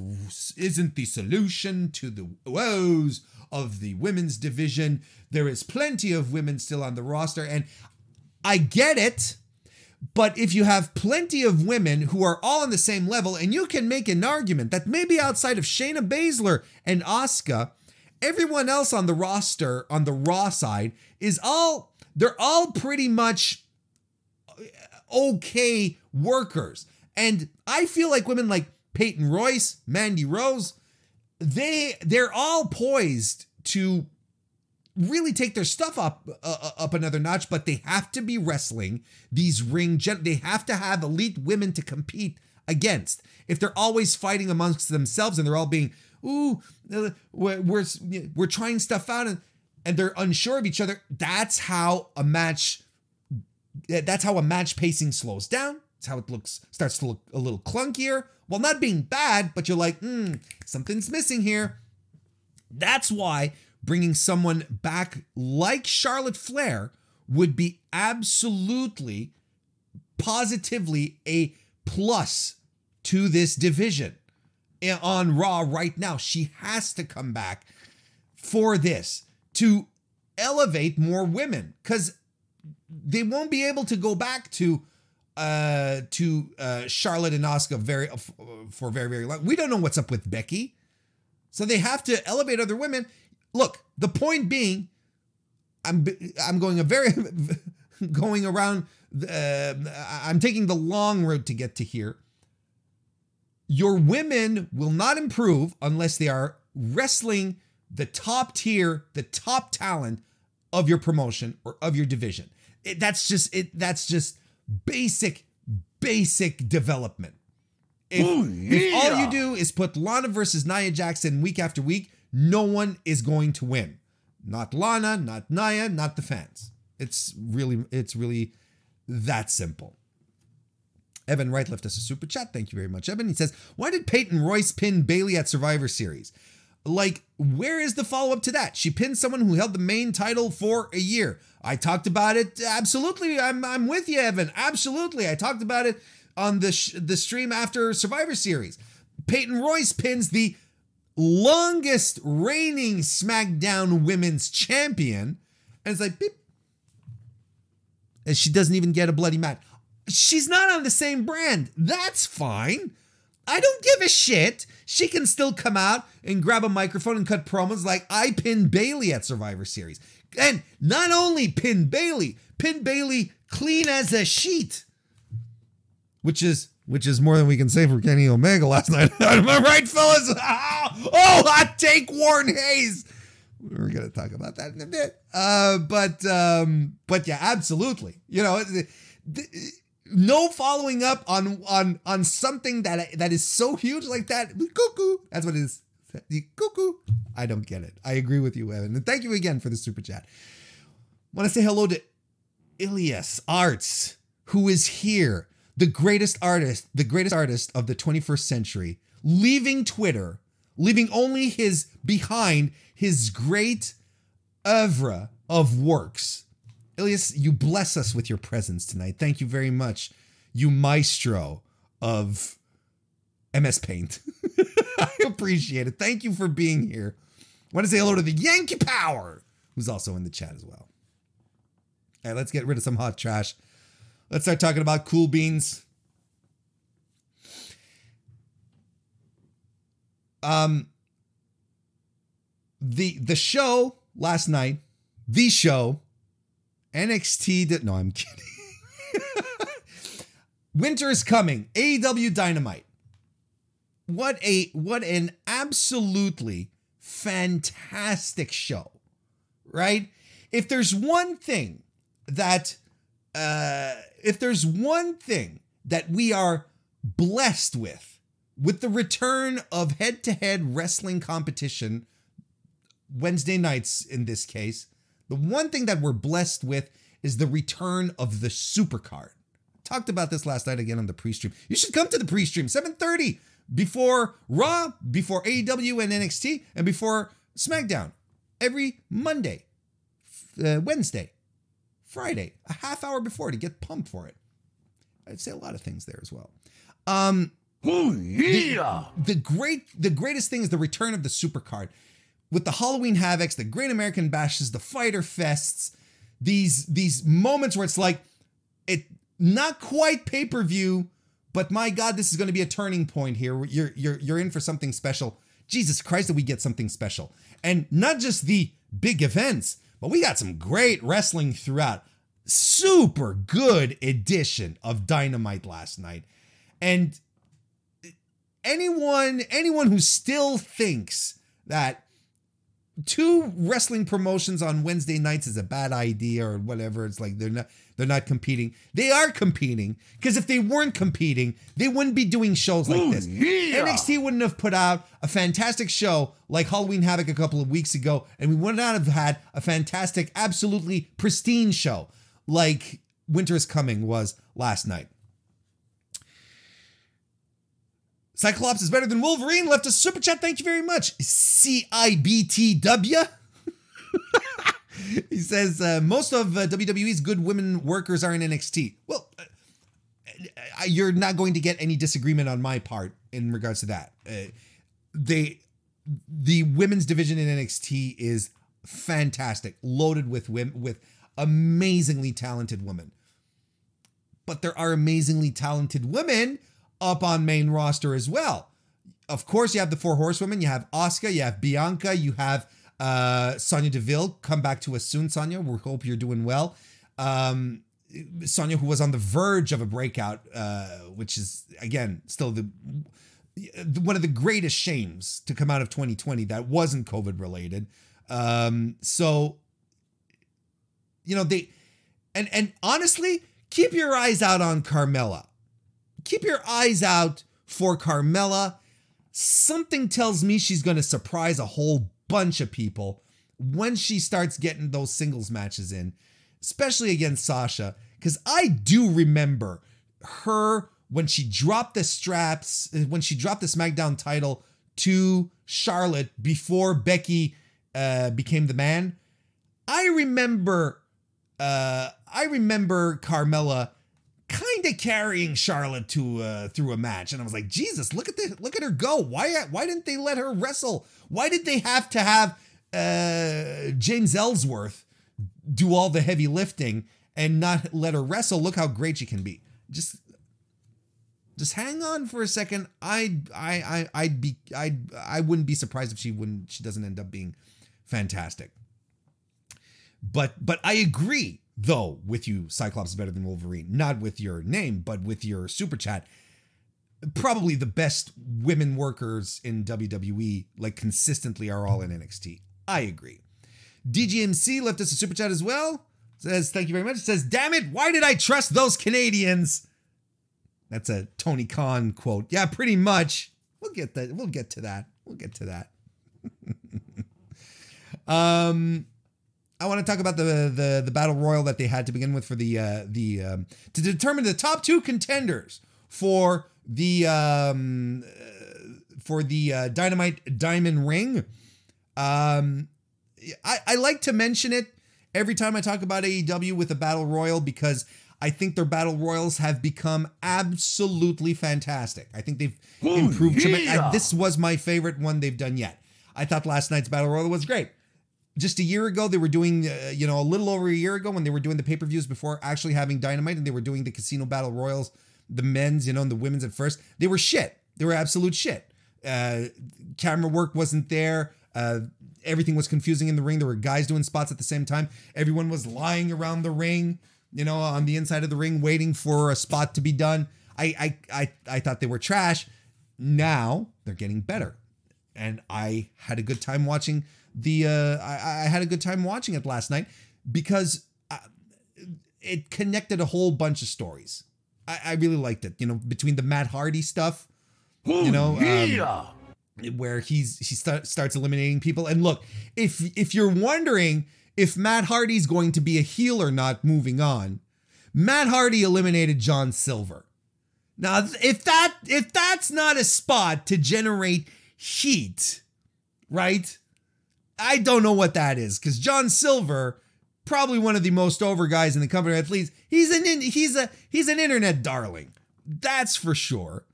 isn't the solution to the woes of the women's division. There is plenty of women still on the roster and I get it. But if you have plenty of women who are all on the same level, and you can make an argument that maybe outside of Shayna Baszler and Asuka, everyone else on the roster, on the Raw side, is all, they're all pretty much okay workers. And I feel like women like Peyton Royce, Mandy Rose, they they're all poised to really take their stuff up uh, up another notch, but they have to be wrestling these ring. Gen- they have to have elite women to compete against. If they're always fighting amongst themselves and they're all being, ooh, uh, we're we're, we're trying stuff out and and they're unsure of each other. That's how a match. That's how a match pacing slows down. It's how it looks starts to look a little clunkier. Well, not being bad, but you're like, hmm, something's missing here. That's why bringing someone back like Charlotte Flair would be absolutely, positively a plus to this division on Raw right now. She has to come back for this to elevate more women because they won't be able to go back to uh to uh Charlotte and Asuka very for very very long. We don't know what's up with Becky. So they have to elevate other women. Look, the point being I'm I'm going a very going around uh, I'm taking the long road to get to here. Your women will not improve unless they are wrestling the top tier, the top talent of your promotion or of your division. It, that's just it that's just basic, basic development. If, Ooh, yeah. if all you do is put Lana versus Nia Jackson week after week, no one is going to win. Not Lana, not Nia, not the fans. It's really, it's really that simple. Evan Wright left us a super chat. Thank you very much, Evan. He says, Why did Peyton Royce pin Bayley at Survivor Series? Like, where is the follow up to that? She pinned someone who held the main title for a year. I talked about it. Absolutely. I'm, I'm with you, Evan. Absolutely. I talked about it on the, sh- the stream after Survivor Series. Peyton Royce pins the longest reigning SmackDown women's champion. And it's like, beep. And she doesn't even get a bloody mat. She's not on the same brand. That's fine. I don't give a shit. She can still come out and grab a microphone and cut promos like I pinned Bayley at Survivor Series. And not only pin Bayley, pin Bayley clean as a sheet. Which is which is more than we can say for Kenny Omega last night. Am I right, fellas? Oh, hot take, Warren Hayes. We're gonna talk about that in a bit. Uh, but um, but yeah, absolutely. You know, no following up on on on something that that is so huge like that. Cuckoo. That's what it is. Cuckoo. I don't get it. I agree with you, Evan. And thank you again for the super chat. Want to say hello to Ilias Arts, who is here, the greatest artist, the greatest artist of the 21st century, leaving Twitter, leaving only his behind his great oeuvre of works Ilias, you bless us with your presence tonight. Thank you very much, you maestro of MS Paint. I appreciate it. Thank you for being here. I want to say hello to the Yankee Power, who's also in the chat as well. All right, let's get rid of some hot trash. Let's start talking about cool beans. Um, the the show last night, the show NXT did no, I'm kidding. Winter is coming. AEW Dynamite. What a what an absolutely fantastic show. Right? If there's one thing that uh if there's one thing that we are blessed with with the return of head-to-head wrestling competition Wednesday nights in this case the one thing that we're blessed with is the return of the supercard. talked about this last night again on the pre-stream. You should come to the pre-stream 7:30 before Raw, before AEW and NXT, and before SmackDown every Monday, uh, Wednesday, Friday, a half hour before to get pumped for it. I'd say a lot of things there as well. Um, Oh yeah! the great the greatest thing is the return of the supercard with the Halloween Havocs, the Great American Bashes, the Fyter Fests, these these moments where it's like it not quite pay-per-view, but my god, this is going to be a turning point here. You're you're you're in for something special. Jesus Christ, that we get something special. And not just the big events, but we got some great wrestling throughout. Super good edition of Dynamite last night. And anyone anyone who still thinks that two wrestling promotions on Wednesday nights is a bad idea or whatever. It's like they're not they're not competing. They are competing because if they weren't competing they wouldn't be doing shows like this. yeah. NXT wouldn't have put out a fantastic show like Halloween Havoc a couple of weeks ago and we would not have had a fantastic absolutely pristine show like Winter is Coming was last night Cyclops is better than Wolverine. Left a super chat. Thank you very much. CIBTW. he says uh, most of uh, WWE's good women workers are in NXT. Well, uh, you're not going to get any disagreement on my part in regards to that. Uh, they, the women's division in NXT is fantastic, loaded with women, with amazingly talented women. But there are amazingly talented women up on main roster as well. Of course, you have the four horsewomen. You have Asuka, you have Bianca, you have uh, Sonya Deville. Come back to us soon, Sonya. We hope you're doing well. Um, Sonya, who was on the verge of a breakout, uh, which is again still the one of the greatest shames to come out of 2020 that wasn't COVID related. Um, so, you know they, and and honestly, keep your eyes out on Carmella keep your eyes out for Carmella. Something tells me she's going to surprise a whole bunch of people when she starts getting those singles matches in, especially against Sasha. Because I do remember her when she dropped the straps, when she dropped the SmackDown title to Charlotte before Becky uh, became the man. I remember, uh, I remember Carmella kind of carrying Charlotte to uh, through a match, and I was like, Jesus, look at the look at her go. Why why didn't they let her wrestle? Why did they have to have uh, James Ellsworth do all the heavy lifting and not let her wrestle? Look how great she can be. Just just hang on for a second. I I I I'd be I I wouldn't be surprised if she wouldn't she doesn't end up being fantastic. But but I agree though with you cyclops is better than wolverine. Not with your name but with your super chat. Probably the best women workers in wwe like consistently are all in nxt i agree. Dgmc left us a super chat as well. Says thank you very much. Says damn it why did i trust those canadians? That's a tony khan quote. Yeah pretty much. We'll get that we'll get to that we'll get to that. Um I want to talk about the the the battle royal that they had to begin with for the uh, the um, to determine the top two contenders for the um, uh, for the uh, Dynamite Diamond Ring. Um, I, I like to mention it every time I talk about AEW with a battle royal because I think their battle royals have become absolutely fantastic. I think they've improved. tremen- yeah. I- this was my favorite one they've done yet. I thought last night's battle royal was great just a year ago they were doing uh, you know a little over a year ago when they were doing the pay-per-views before actually having dynamite and they were doing the casino battle royals the men's you know and the women's at first. They were shit. They were absolute shit. Uh camera work wasn't there. Uh everything was confusing in the ring. There were guys doing spots at the same time. Everyone was lying around the ring you know on the inside of the ring waiting for a spot to be done. I i i, I thought they were trash. Now they're getting better. And I had a good time watching the. Uh, I, I had a good time watching it last night because I, it connected a whole bunch of stories. I, I really liked it. You know, between the Matt Hardy stuff, you know, um, where he's he start, starts eliminating people. And look, if if you're wondering if Matt Hardy's going to be a heel or not moving on, Matt Hardy eliminated John Silver. Now, if that if that's not a spot to generate heat, right? I don't know what that is because John Silver, probably one of the most over guys in the company. At least he's an in, he's a he's an internet darling. That's for sure.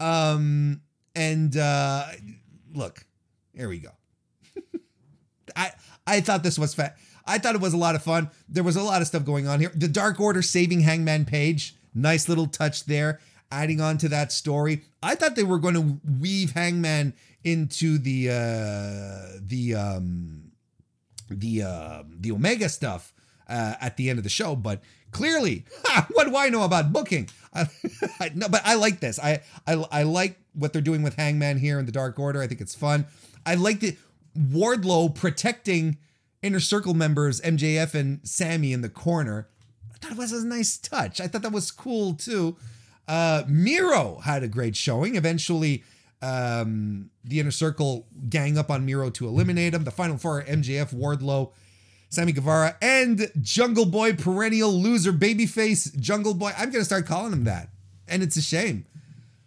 Um, and uh, look, here we go. I I thought this was fat. I thought it was a lot of fun. There was a lot of stuff going on here. The Dark Order saving Hangman Page, nice little touch there, adding on to that story. I thought they were going to weave Hangman into the uh the um the uh the Omega stuff uh, at the end of the show, but clearly, ha, what do I know about booking? I, I, no, but I like this. I, I I like what they're doing with Hangman here in the Dark Order. I think it's fun. I like the Wardlow protecting inner circle members MJF and Sammy in the corner. I thought it was a nice touch. I thought that was cool too. Uh, Miro had a great showing. Eventually, um, the inner circle gang up on Miro to eliminate him. The final four are MJF, Wardlow, Sammy Guevara, and Jungle Boy, perennial loser, babyface Jungle Boy. I'm gonna start calling him that, and it's a shame.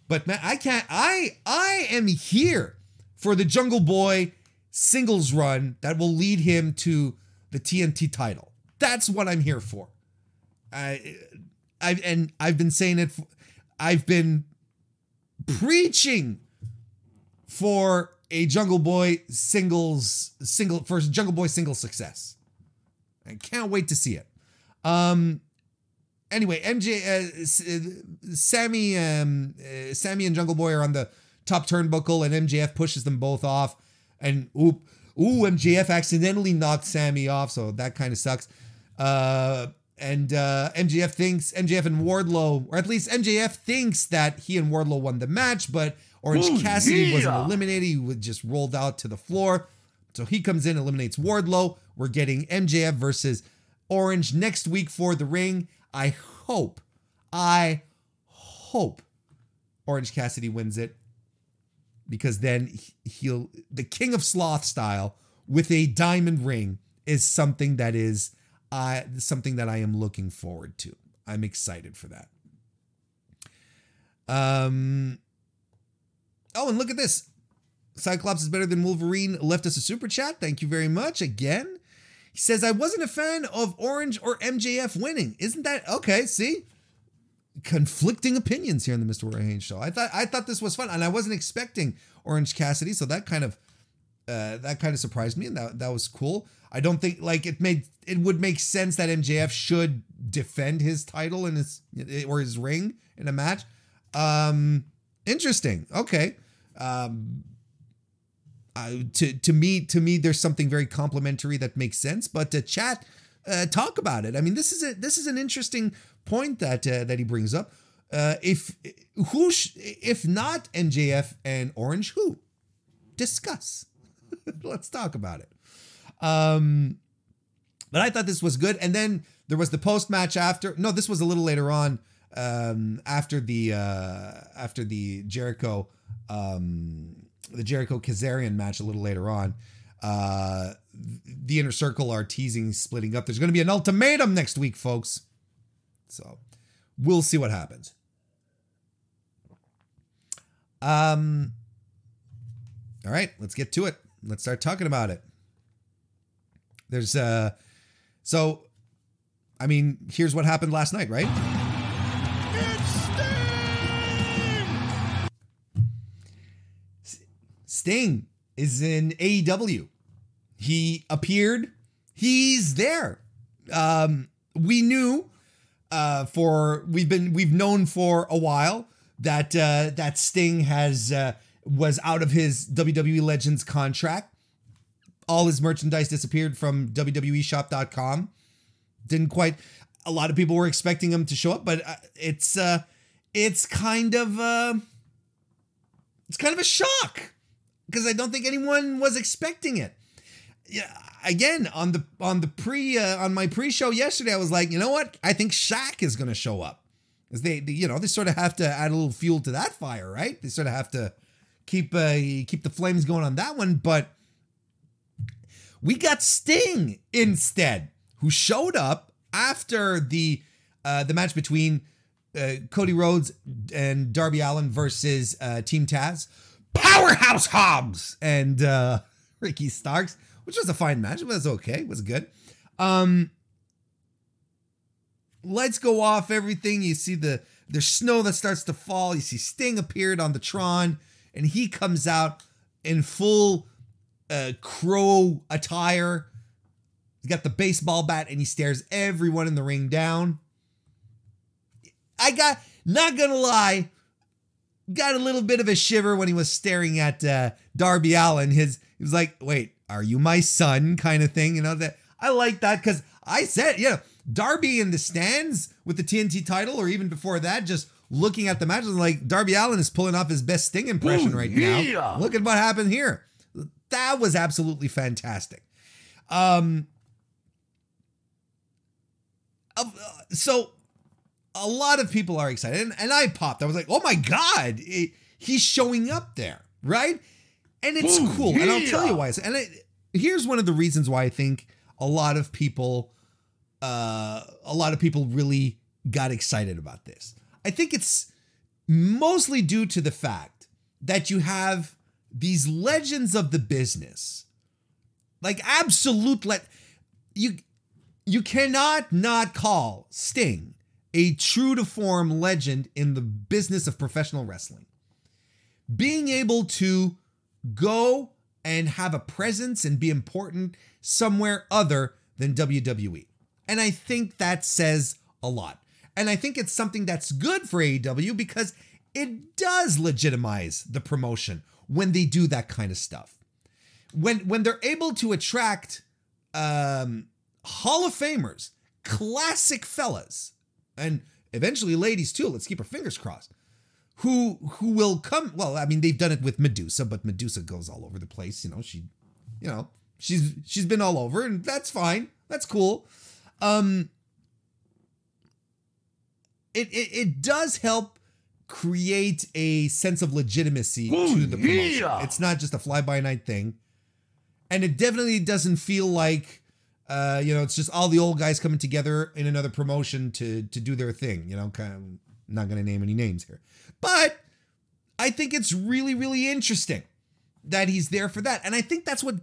But man, I can't. I I am here for the Jungle Boy singles run that will lead him to the TNT title. That's what I'm here for. I, I and I've been saying it. I've been preaching for a Jungle Boy singles single first Jungle Boy single success. I can't wait to see it. Um. Anyway, MJ, uh, Sammy, um, uh, Sammy and Jungle Boy are on the top turnbuckle, and MJF pushes them both off. And oop, ooh, MJF accidentally knocked Sammy off, so that kind of sucks. Uh, and uh, MJF thinks MJF and Wardlow, or at least MJF thinks that he and Wardlow won the match, but Orange Ooh, Cassidy wasn't eliminated. He was just rolled out to the floor. So he comes in, eliminates Wardlow. We're getting MJF versus Orange next week for the ring. I hope, I hope Orange Cassidy wins it because then he'll the King of Sloth style with a diamond ring is something that is uh, something that I am looking forward to. I'm excited for that. Um. Oh, and look at this. Cyclops is better than Wolverine left us a super chat. Thank you very much again. He says, I wasn't a fan of Orange or MJF winning. Isn't that okay? See? Conflicting opinions here in the Mr. Warren show. I thought I thought this was fun, and I wasn't expecting Orange Cassidy, so that kind of uh, that kind of surprised me, and that that was cool. I don't think like it made it would make sense that MJF should defend his title in his or his ring in a match. Um, interesting. Okay. Um, uh, to to me to me there's something very complimentary that makes sense but to chat uh, talk about it. I mean this is a this is an interesting point that uh, that he brings up. Uh, if who sh- if not mjf and orange who? Discuss. Let's talk about it. Um but i thought this was good. And then there was the post match after no this was a little later on um after the uh after the jericho um the Jericho Kazarian match a little later on. Uh, the inner circle are teasing splitting up. There's going to be an ultimatum next week, folks. So we'll see what happens. Um. All right, let's get to it. Let's start talking about it. There's uh, so, I mean, here's what happened last night, right? Sting is in AEW. He appeared. He's there. Um, we knew uh, for we've been we've known for a while that uh, that Sting has uh, was out of his WWE Legends contract. All his merchandise disappeared from WWEshop.com. Didn't quite. A lot of people were expecting him to show up, but uh, it's uh, it's kind of uh, it's kind of a shock because I don't think anyone was expecting it. Yeah, again on the on the pre uh, on my pre-show yesterday, I was like, you know what? I think Shaq is going to show up. Because they, they, you know, they sort of have to add a little fuel to that fire, right? They sort of have to keep uh, keep the flames going on that one. But we got Sting instead, who showed up after the uh, the match between uh, Cody Rhodes and Darby Allin versus uh, Team Taz, Powerhouse Hobbs and uh, Ricky Starks, which was a fine match. It was okay. It was good. Um, lights go off. Everything you see the there's snow that starts to fall. You see Sting appeared on the Tron, and he comes out in full uh, crow attire. He's got the baseball bat and he stares everyone in the ring down. I got, not gonna lie, got a little bit of a shiver when he was staring at uh, Darby Allin. His he was like, "Wait, are you my son?" kind of thing. You know that I like that because I said, you know, Darby in the stands with the TNT title, or even before that, just looking at the matches, like Darby Allin is pulling off his best Sting impression Ooh, right yeah. now. Look at what happened here. That was absolutely fantastic. Um, uh, so a lot of people are excited, and, and I popped. I was like, "Oh my god, it- he's showing up there, right?" And it's Ooh, cool, and I'll tell you why. And I, here's one of the reasons why I think a lot of people, uh, a lot of people really got excited about this. I think it's mostly due to the fact that you have these legends of the business, like absolute let you you cannot not call Sting a true to form legend in the business of professional wrestling. Being able to go and have a presence and be important somewhere other than WWE. And I think that says a lot. And I think it's something that's good for AEW because it does legitimize the promotion when they do that kind of stuff. When when they're able to attract um Hall of Famers, classic fellas, and eventually ladies too. Let's keep our fingers crossed. Who who will come? Well, I mean, they've done it with Medusa, but Medusa goes all over the place. You know, she, you know, she's she's been all over, and that's fine. That's cool. Um, it it, it does help create a sense of legitimacy to the promotion. yeah. It's not just a fly by night thing, and it definitely doesn't feel like uh, you know, it's just all the old guys coming together in another promotion to to do their thing. You know, kind of not going to name any names here, but I think it's really really interesting that he's there for that, and I think that's what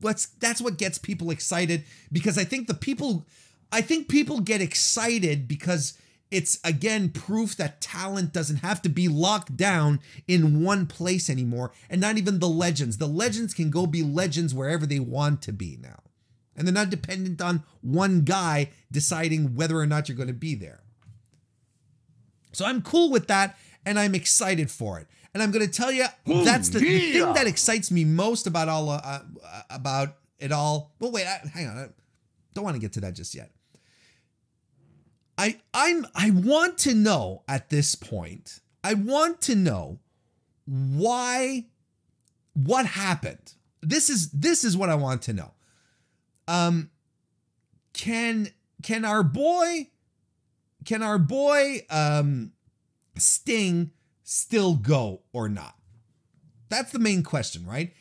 what's that's what gets people excited because I think the people, I think people get excited because it's again proof that talent doesn't have to be locked down in one place anymore, and not even the legends. The legends can go be legends wherever they want to be now and they're not dependent on one guy deciding whether or not you're going to be there. So I'm cool with that and I'm excited for it. And I'm going to tell you that's the, the thing that excites me most about all uh, uh, about it all. Well, wait, I, hang on. I don't want to get to that just yet. I I'm I want to know at this point. I want to know why what happened. This is this is what I want to know um can can our boy can our boy um sting still go or not? That's the main question right?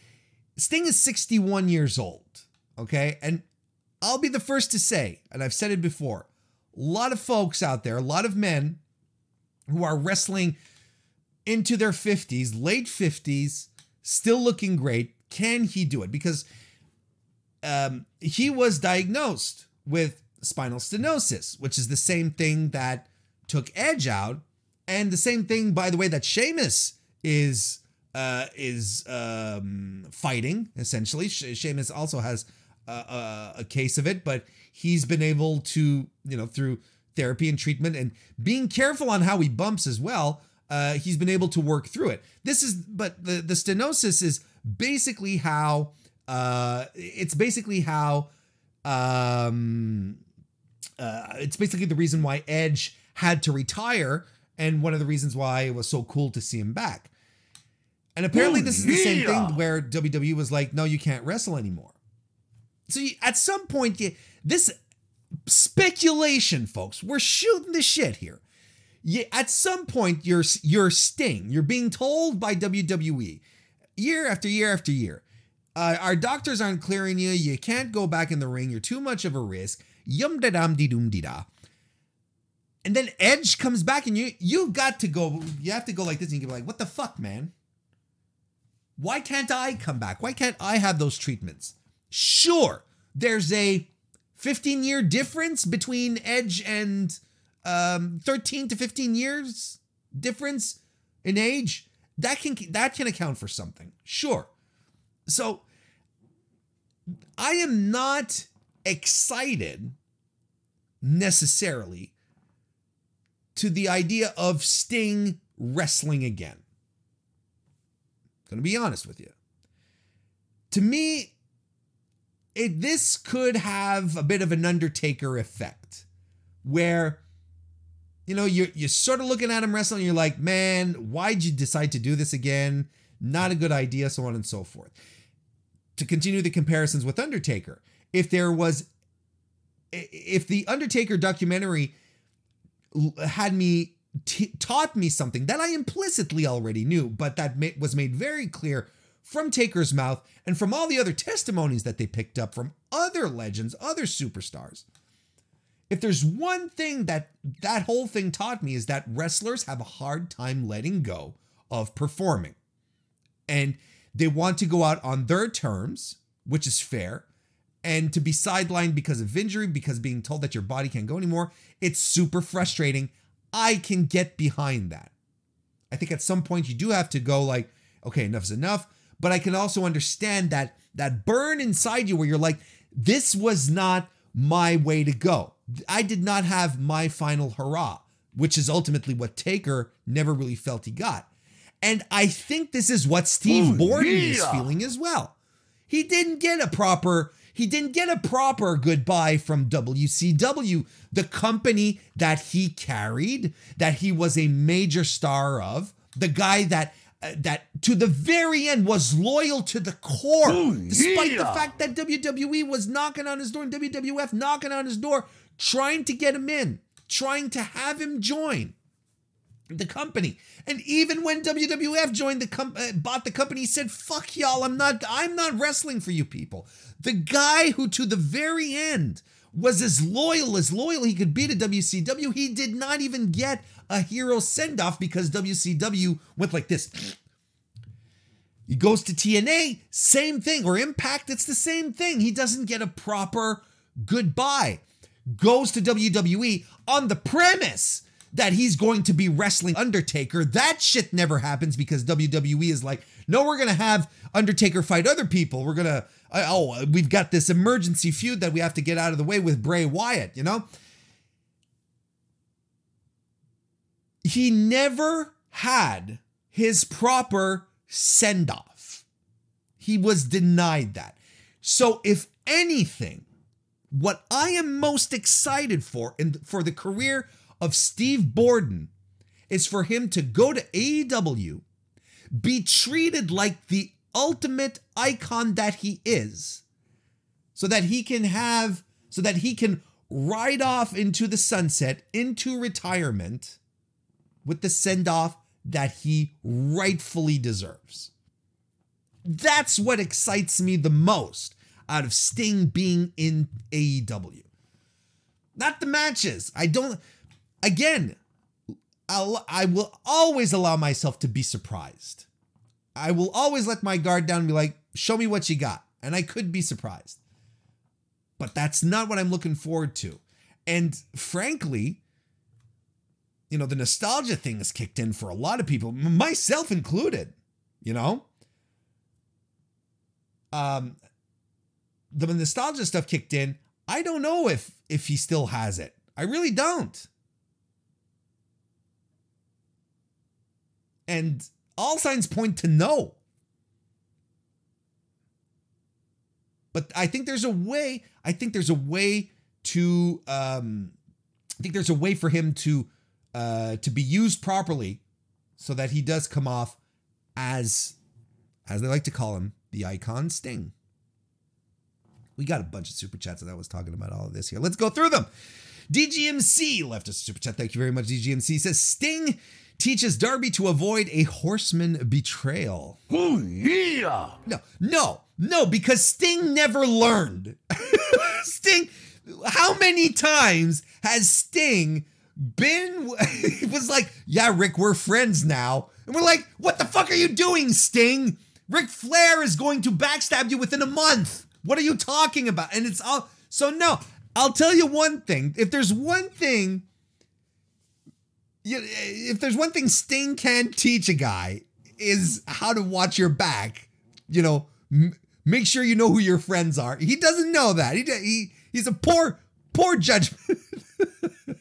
Sting is 61 years old okay? And i'll be the first to say and i've said it before a lot of folks out there a lot of men who are wrestling into their 50s late 50s still looking great can he do it? Because um, he was diagnosed with spinal stenosis, which is the same thing that took Edge out, and the same thing, by the way, that Sheamus is uh, is um, fighting. Essentially, She- Sheamus also has a, a, a case of it, but he's been able to, you know, through therapy and treatment and being careful on how he bumps as well. Uh, he's been able to work through it. This is, but the the stenosis is basically how uh, it's basically how um, uh, it's basically the reason why Edge had to retire, and one of the reasons why it was so cool to see him back. And apparently, this is the same thing where WWE was like, "No, you can't wrestle anymore." So you, at some point, you, this speculation, folks, we're shooting the shit here. You, at some point, you're you're Sting. You're being told by WWE year after year after year. Uh, our doctors aren't clearing you. You can't go back in the ring. You're too much of a risk. Yum da dum de doom de da. And then Edge comes back and you you've got to go, you have to go like this and you be like, what the fuck, man? Why can't I come back? Why can't I have those treatments? Sure, there's a 15 year difference between Edge and um, 13 to 15 years difference in age. That can that can account for something. Sure. So I am not excited necessarily to the idea of Sting wrestling again. I'm Going to be honest with you. To me, it, this could have a bit of an Undertaker effect where you know you're you're sort of looking at him wrestling you're like man why'd you decide to do this again not a good idea so on and so forth to continue the comparisons with Undertaker if there was if the Undertaker documentary had me t- taught me something that I implicitly already knew but that ma- was made very clear from Taker's mouth and from all the other testimonies that they picked up from other legends, other superstars. If there's one thing that that whole thing taught me is that wrestlers have a hard time letting go of performing. And they want to go out on their terms, which is fair. And to be sidelined because of injury, because being told that your body can't go anymore, it's super frustrating. I can get behind that. I think at some point you do have to go like, okay, enough is enough but I can also understand that that burn inside you where you're like, this was not my way to go. I did not have my final hurrah, which is ultimately what Taker never really felt he got. And I think this is what Steve Ooh, Borden is feeling as well. He didn't get a proper he didn't get a proper goodbye from WCW, the company that he carried, that he was a major star of, the guy that uh, that to the very end was loyal to the core, Ooh, despite the fact that WWE was knocking on his door and WWF knocking on his door, trying to get him in, trying to have him join the company. And even when WWF joined the com- uh, bought the company, he said, "Fuck y'all, I'm not I'm not wrestling for you people." The guy who to the very end was as loyal as loyal he could be to WCW, he did not even get a hero send off because WCW went like this. He goes to TNA, same thing, or Impact, it's the same thing. He doesn't get a proper goodbye. Goes to WWE on the premise that he's going to be wrestling Undertaker. That shit never happens because WWE is like, no, we're going to have Undertaker fight other people. We're going to, uh, oh, we've got this emergency feud that we have to get out of the way with Bray Wyatt, you know? He never had his proper send off. He was denied that. So, if anything, what I am most excited for in for the career of Steve Borden is for him to go to AEW, be treated like the ultimate icon that he is, so that he can have, so that he can ride off into the sunset, into retirement with the send off that he rightfully deserves. That's what excites me the most out of Sting being in AEW. Not the matches. I don't, again, I'll, I will always allow myself to be surprised. I will always let my guard down and be like, show me what you got. And I could be surprised. But that's not what I'm looking forward to. And frankly, you know, the nostalgia thing has kicked in for a lot of people, myself included, you know? Um the nostalgia stuff kicked in. I don't know if if he still has it. I really don't. And all signs point to no. But I think there's a way, I think there's a way to um I think there's a way for him to uh to be used properly so that he does come off as as they like to call him, the icon Sting. We got a bunch of super chats that I was talking about all of this here. Let's go through them. DGMC left us a super chat. Thank you very much. DGMC says Sting teaches Darby to avoid a horseman betrayal. Oh, yeah. No, no, no, because Sting never learned. Sting, how many times has Sting Ben was like, "Yeah, Ric, we're friends now," and we're like, "What the fuck are you doing, Sting? Ric Flair is going to backstab you within a month. What are you talking about?" And it's all so no. I'll tell you one thing. If there's one thing, if there's one thing Sting can't teach a guy is how to watch your back. You know, m- make sure you know who your friends are. He doesn't know that. He he he's a poor poor judgment.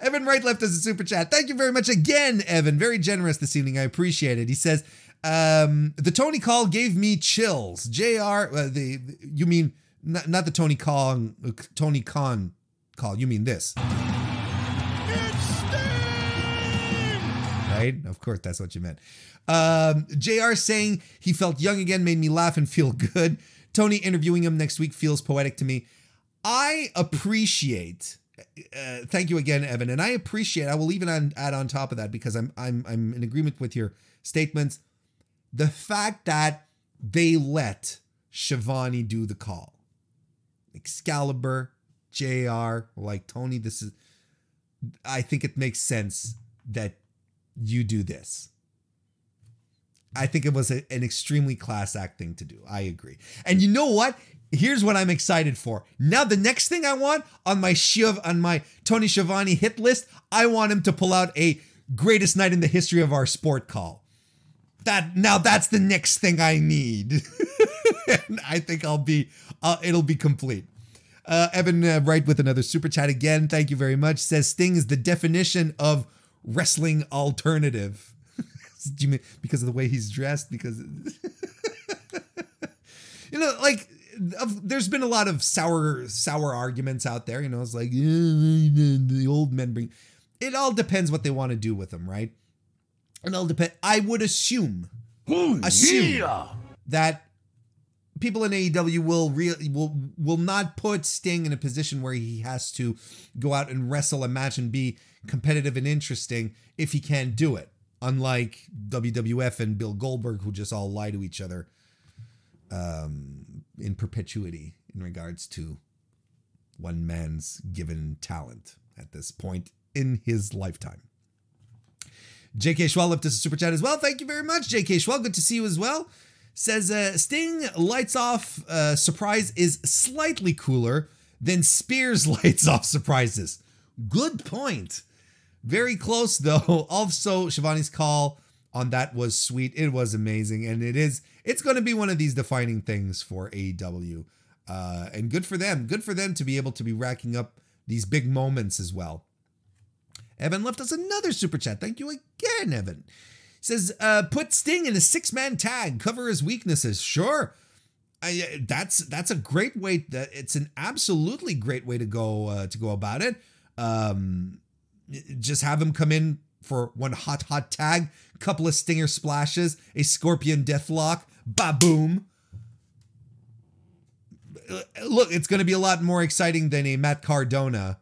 Evan Wright left us a super chat. Thank you very much again, Evan. Very generous this evening. I appreciate it. He says, um, "The Tony call gave me chills." Jr. Uh, the you mean not, not the Tony Khan Tony Khan call? You mean this? Right? Of course, that's what you meant. Um, Jr. saying he felt young again made me laugh and feel good. Tony interviewing him next week feels poetic to me. I appreciate uh, thank you again, Evan. And I appreciate. I will even add, add on top of that because I'm I'm I'm in agreement with your statements. The fact that they let Schiavone do the call, Excalibur, Jr. Like Tony, this is. I think it makes sense that you do this. I think it was a, an extremely class act thing to do. I agree. And you know what? Here's what I'm excited for. Now the next thing I want on my Shiv on my Tony Schiavone hit list, I want him to pull out a greatest night in the history of our sport call. That now that's the next thing I need. and I think I'll be uh, it'll be complete. Uh, Evan uh, Wright with another super chat again. Thank you very much. Says Sting is the definition of wrestling alternative. Do you mean because of the way he's dressed? Because you know, like of, there's been a lot of sour sour arguments out there. You know, it's like the old men bring. It all depends what they want to do with them, right? And It all depend. I would assume, assume yeah. that people in AEW will real will will not put Sting in a position where he has to go out and wrestle a match and be competitive and interesting if he can't do it. Unlike WWF and Bill Goldberg, who just all lie to each other um, in perpetuity in regards to one man's given talent at this point in his lifetime. JK Schwell left us a super chat as well. Thank you very much, JK Schwell. Good to see you as well. Says uh, Sting lights off uh, surprise is slightly cooler than Spears lights off surprises. Good point. Very close though. Also, Schiavone's call on that was sweet. It was amazing, and it is. It's going to be one of these defining things for AEW, uh, and good for them. Good for them to be able to be racking up these big moments as well. Evan left us another super chat. Thank you again, Evan. Says, uh, put Sting in a six man tag, cover his weaknesses. Sure. I, that's that's a great way. That it's an absolutely great way to go uh, to go about it. Um, just have him come in for one hot hot tag, couple of stinger splashes, a scorpion deathlock, ba boom. Look, it's going to be a lot more exciting than a Matt Cardona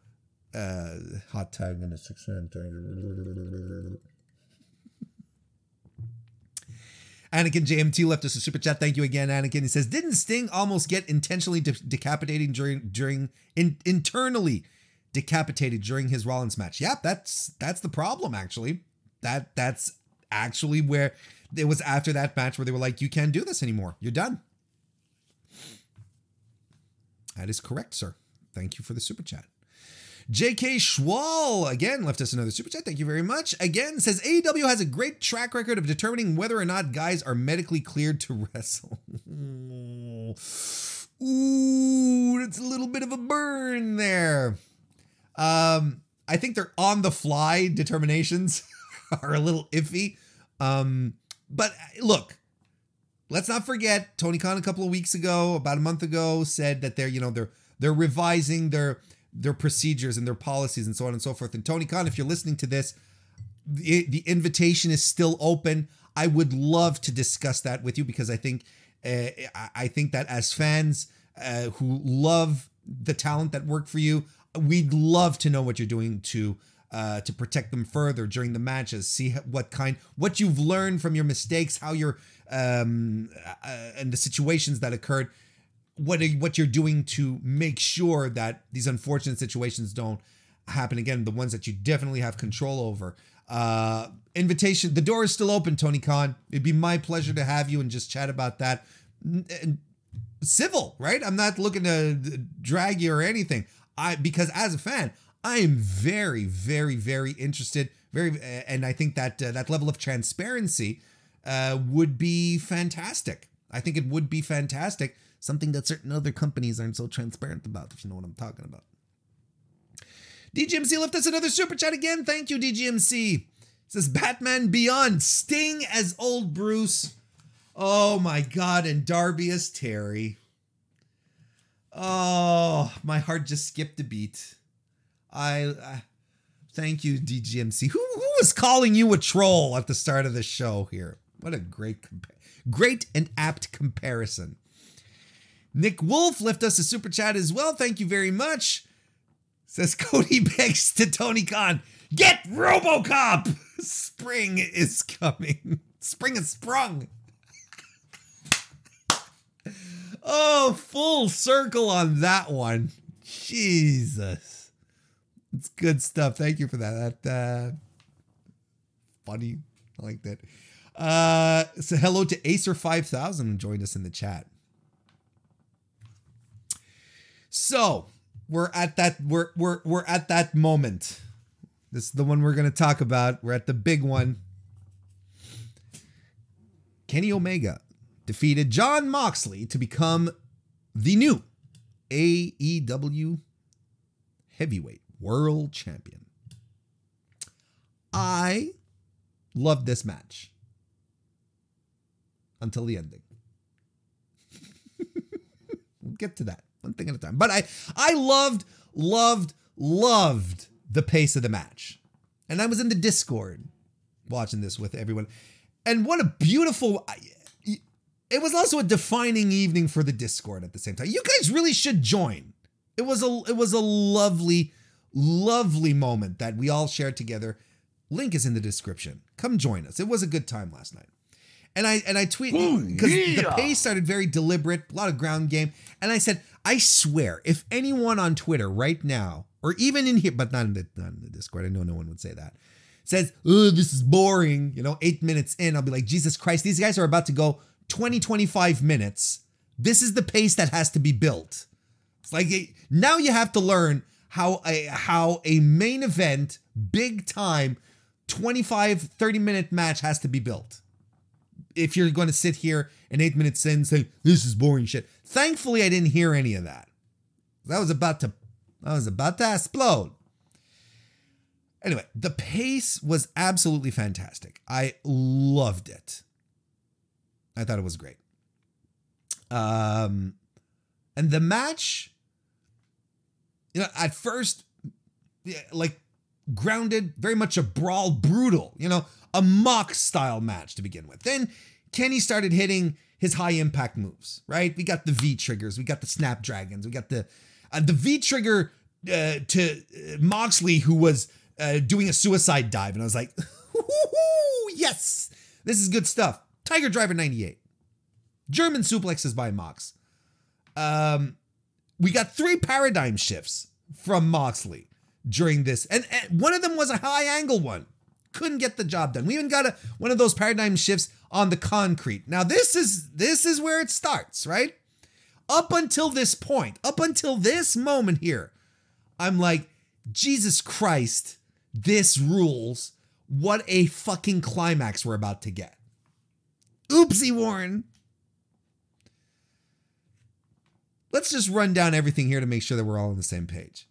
uh, hot tag and a six man tag. Anakin JMT left us a super chat. Thank you again, Anakin. He says, "Didn't Sting almost get intentionally de- during during in, internally decapitated during his Rollins match?" Yeah, that's that's the problem. Actually, that that's actually where it was after that match where they were like, "You can't do this anymore. You're done." That is correct, sir. Thank you for the super chat. JK Schwall again left us another super chat. Thank you very much. Again says AEW has a great track record of determining whether or not guys are medically cleared to wrestle. Ooh, that's a little bit of a burn there. Um, I think their on the fly determinations are a little iffy. Um, but look, let's not forget Tony Khan a couple of weeks ago, about a month ago, said that they're you know they're they're revising their their procedures and their policies and so on and so forth. And Tony Khan, if you're listening to this, the, the invitation is still open. I would love to discuss that with you because I think uh, I think that as fans uh, who love the talent that work for you, we'd love to know what you're doing to uh, to protect them further during the matches. See what kind, what you've learned from your mistakes, how you're um, uh, and the situations that occurred what are, what you're doing to make sure that these unfortunate situations don't happen again. The ones that you definitely have control over. Uh, invitation. The door is still open, Tony Khan. It'd be my pleasure to have you and just chat about that. N- Civil, right? I'm not looking to drag you or anything. I because as a fan, I am very, very, very interested. Very, and I think that uh, that level of transparency uh, would be fantastic. I think it would be fantastic. Something that certain other companies aren't so transparent about, if you know what I'm talking about. DGMC left us another super chat again. Thank you, DGMC. It says Batman Beyond, Sting as old Bruce. Oh my God, and Darby as Terry. Oh, my heart just skipped a beat. I, I thank you, DGMC. Who who was calling you a troll at the start of the show here? What a great, great and apt comparison. Nick Wolf left us a super chat as well. Thank you very much. Says Cody begs to Tony Khan, get Robocop. Spring is coming. Spring is sprung. Oh, full circle on that one. Jesus. It's good stuff. Thank you for that. That uh funny. I like that. Uh so hello to Acer 5000 who joined us in the chat. So, we're at that we're we're we're at that moment. This is the one we're going to talk about. We're at the big one. Kenny Omega defeated Jon Moxley to become the new AEW Heavyweight World Champion. I loved this match until the ending. we'll get to that one thing at a time. But I I loved loved loved the pace of the match. And I was in the Discord watching this with everyone. And what a beautiful it was also a defining evening for the Discord at the same time. You guys really should join. It was a it was a lovely lovely moment that we all shared together. Link is in the description. Come join us. It was a good time last night. And I and I tweet because the yeah. pace started very deliberate, a lot of ground game. And I said, I swear, if anyone on Twitter right now, or even in here, but not in the, not in the Discord, I know no one would say that, says, oh, this is boring, you know, eight minutes in, I'll be like, Jesus Christ, these guys are about to go 20, 25 minutes. This is the pace that has to be built. It's like now you have to learn how a how a main event, big time, 25, 30 minute match has to be built. If you're going to sit here and eight minutes in say, this is boring shit. Thankfully, I didn't hear any of that. That was about to I was about to explode. Anyway, the pace was absolutely fantastic. I loved it. I thought it was great. Um, and the match, you know, at first, like grounded, very much a brawl, brutal, you know, a mock style match to begin with. Then Kenny started hitting his high impact moves, right? We got the V triggers, we got the snapdragons, we got the uh, the V trigger uh, to uh, Moxley, who was uh, doing a suicide dive, and I was like, yes, this is good stuff. Tiger Driver 98. German suplexes by Mox. Um, we got three paradigm shifts from Moxley during this, and, and one of them was a high angle one. Couldn't get the job done. We even got a one of those paradigm shifts on the concrete. Now this is this is where it starts, right? Up until this point, up until this moment here, I'm like, Jesus Christ, this rules. What a fucking climax we're about to get. Oopsie, Warren. Let's just run down everything here to make sure that we're all on the same page.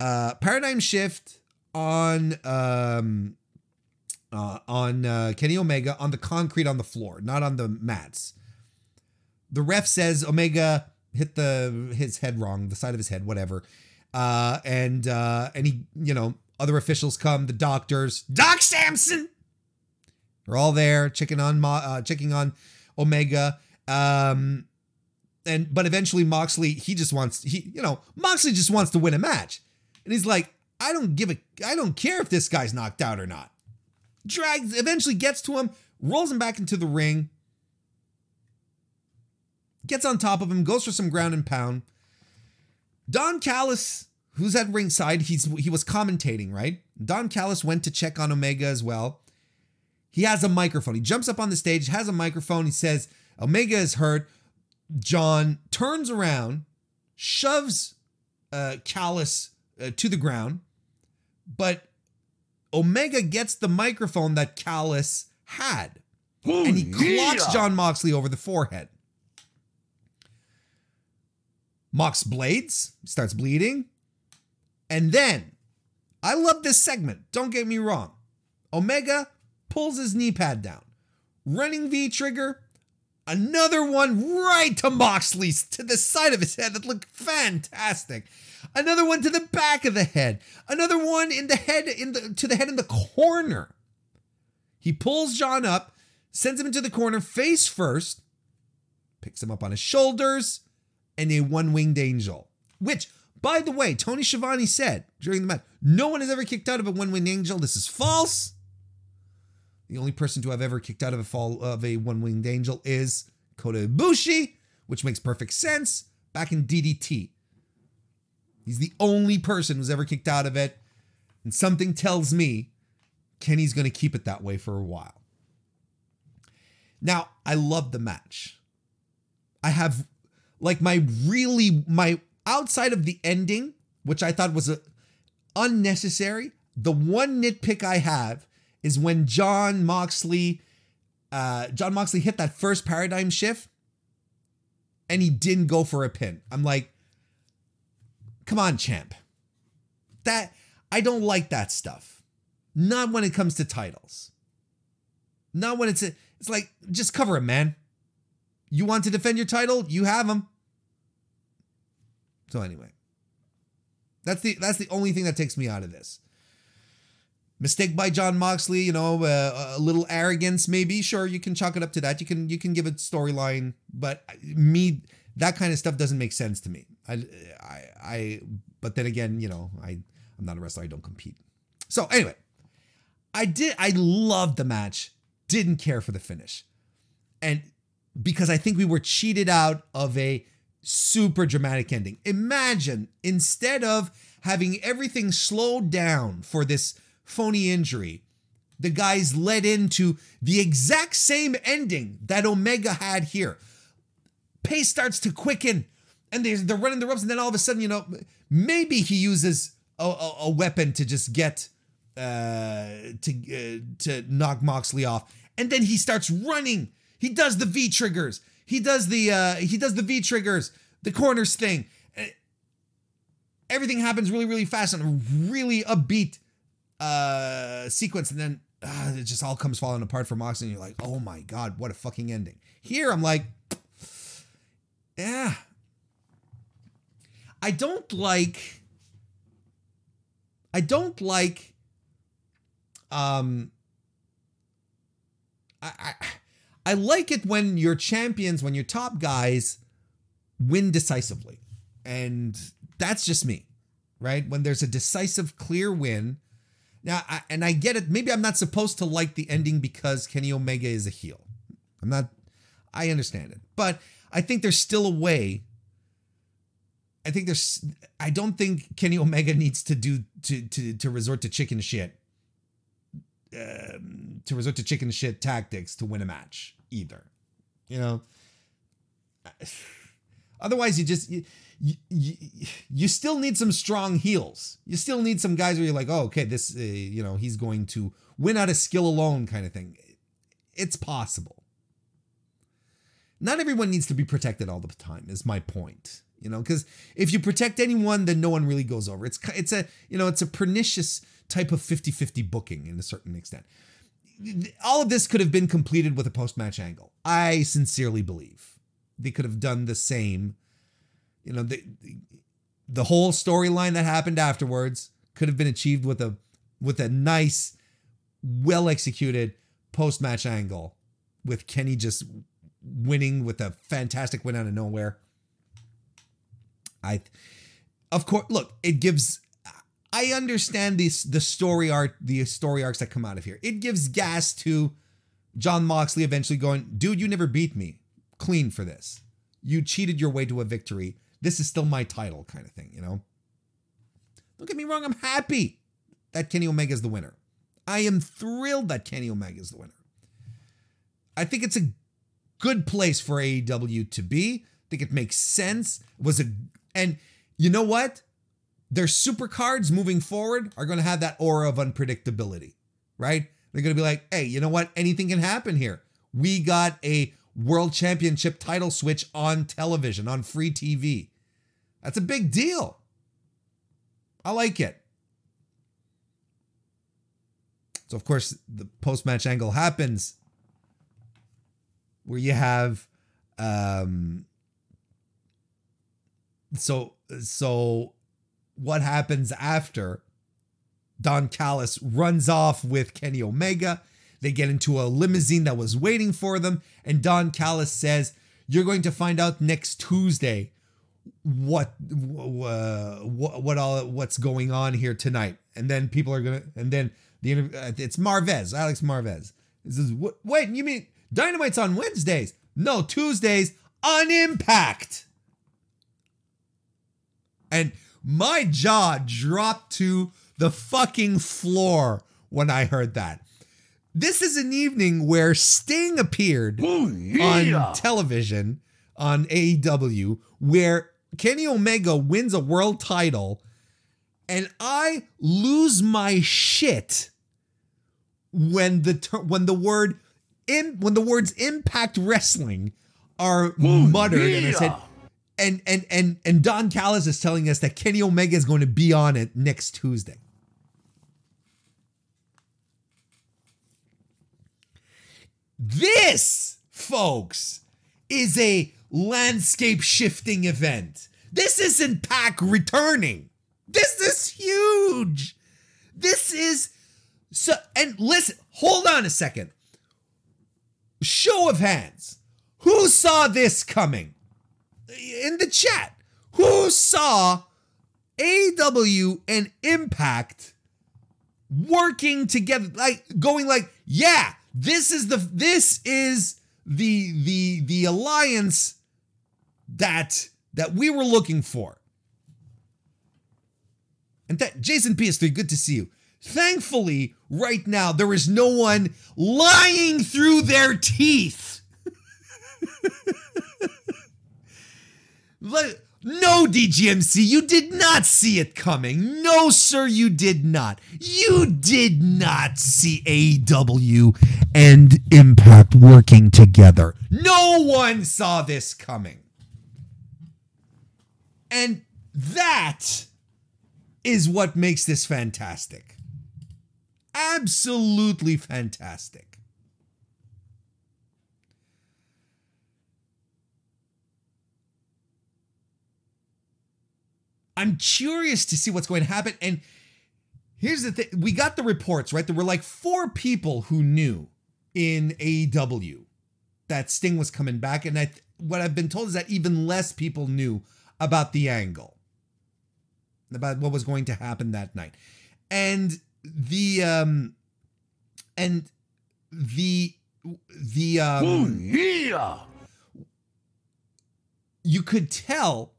Uh, paradigm shift on um, uh, on uh, Kenny Omega on the concrete on the floor, not on the mats. The ref says Omega hit the his head wrong, the side of his head, whatever. Uh, and uh, and he, you know, other officials come, the doctors, Doc Sampson. They're all there checking on uh, checking on Omega. Um, and but eventually Moxley, he just wants he, you know, Moxley just wants to win a match. And he's like, I don't give a I don't care if this guy's knocked out or not. Drags eventually gets to him, rolls him back into the ring, gets on top of him, goes for some ground and pound. Don Callis, who's at ringside. He's he was commentating, right? Don Callis went to check on Omega as well. He has a microphone. He jumps up on the stage, has a microphone. He says, Omega is hurt. John turns around, shoves uh, Callis uh, to the ground, but Omega gets the microphone that Callis had, and he clocks Jon Moxley over the forehead. Mox blades, starts bleeding, and then I love this segment. Don't get me wrong. Omega pulls his knee pad down, running V trigger, another one right to Moxley's to the side of his head that looked fantastic. Another one to the back of the head. Another one in the head in the to the head in the corner. He pulls Jon up, sends him into the corner face first, picks him up on his shoulders, and a one-winged angel. Which, by the way, Tony Schiavone said during the match, no one has ever kicked out of a one-winged angel. This is false. The only person to have ever kicked out of a fall of a one-winged angel is Kota Ibushi, which makes perfect sense. Back in DDT, he's the only person who's ever kicked out of it, and something tells me Kenny's going to keep it that way for a while. Now, I love the match. I have like my really my outside of the ending, which I thought was a, unnecessary. The one nitpick I have is when Jon Moxley, uh, Jon Moxley hit that first paradigm shift, and he didn't go for a pin. I'm like, come on, champ. That I don't like that stuff. Not when it comes to titles. Not when it's a, it's like just cover him, man. You want to defend your title? You have him. So anyway, that's the that's the only thing that takes me out of this. Mistake by Jon Moxley, you know, uh, a little arrogance, maybe. Sure, you can chalk it up to that. You can you can give it storyline, but me that kind of stuff doesn't make sense to me. I I I. But then again, you know, I I'm not a wrestler. I don't compete. So anyway, I did. I loved the match. Didn't care for the finish, and because I think we were cheated out of a super dramatic ending. Imagine instead of having everything slowed down for this phony injury, the guys led into the exact same ending that Omega had here. Pace starts to quicken and they're, they're running the ropes, and then all of a sudden, you know, maybe he uses a, a, a weapon to just get uh to uh, to knock Moxley off. And then he starts running. He does the V triggers he does the uh he does the V triggers, the corners thing. Everything happens really, really fast and really upbeat uh sequence, and then uh, it just all comes falling apart for Moxley, and you're like, oh my god, what a fucking ending. Here I'm like, yeah. I don't like I don't like um I, I I like it when your champions, when your top guys win decisively. And that's just me, right? When there's a decisive, clear win. Now, I, and I get it. Maybe I'm not supposed to like the ending because Kenny Omega is a heel. I'm not, I understand it. But I think there's still a way. I think there's, I don't think Kenny Omega needs to do, to, to, to resort to chicken shit um, to resort to chicken shit tactics to win a match either. You know, otherwise you just you, you, you you still need some strong heels. You still need some guys where you're like, oh, okay, this uh, you know he's going to win out of skill alone, kind of thing. It's possible. Not everyone needs to be protected all the time. Is my point. You know, because if you protect anyone, then no one really goes over. It's it's a you know it's a pernicious type of 50-50 booking in a certain extent. All of this could have been completed with a post-match angle. I sincerely believe they could have done the same. You know, the the whole storyline that happened afterwards could have been achieved with a with a nice, well executed post-match angle with Kenny just winning with a fantastic win out of nowhere. I of course look, it gives I understand this the story arc, the story arcs that come out of here. It gives gas to Jon Moxley eventually going, dude, you never beat me. Clean for this. You cheated your way to a victory. This is still my title, kind of thing, you know? Don't get me wrong, I'm happy that Kenny Omega is the winner. I am thrilled that Kenny Omega is the winner. I think it's a good place for AEW to be. I think it makes sense. It was a and you know what? Their super cards moving forward are going to have that aura of unpredictability, right? They're going to be like, "Hey, you know what? Anything can happen here. We got a world championship title switch on television, on free TV. That's a big deal. I like it. So, of course, the post match angle happens where you have. Um, so, so what happens after Don Callis runs off with Kenny Omega? They get into a limousine that was waiting for them, and Don Callis says, "You're going to find out next Tuesday what uh, what what all what's going on here tonight." And then people are gonna, and then the uh, it's Marvez, Alex Marvez. He says, "Wait, you mean Dynamite's on Wednesdays? No, Tuesdays on Impact." And my jaw dropped to the fucking floor when I heard that. This is an evening where Sting appeared Ooh, yeah. on television on AEW, where Kenny Omega wins a world title, and I lose my shit when the ter- when the word in when the words Impact Wrestling are Ooh, muttered, and I said, and and and and Don Callis is telling us that Kenny Omega is going to be on it next Tuesday. This, folks, is a landscape shifting event. This isn't Pac returning. This is huge. This is so and listen, hold on a second. Show of hands. Who saw this coming? In the chat. Who saw AW and Impact working together like going like, yeah, this is the this is the the the alliance that that we were looking for. And that Jason PS3, good to see you. Thankfully, right now there is no one lying through their teeth. No, DGMC, you did not see it coming. No, sir, you did not. You did not see AEW and Impact working together. No one saw this coming. And that is what makes this fantastic. Absolutely fantastic. I'm curious to see what's going to happen. And here's the thing we got the reports, right? There were like four people who knew in AEW that Sting was coming back. And I, what I've been told is that even less people knew about the angle, about what was going to happen that night. And the, um, and the, the, um, Ooh, yeah. you could tell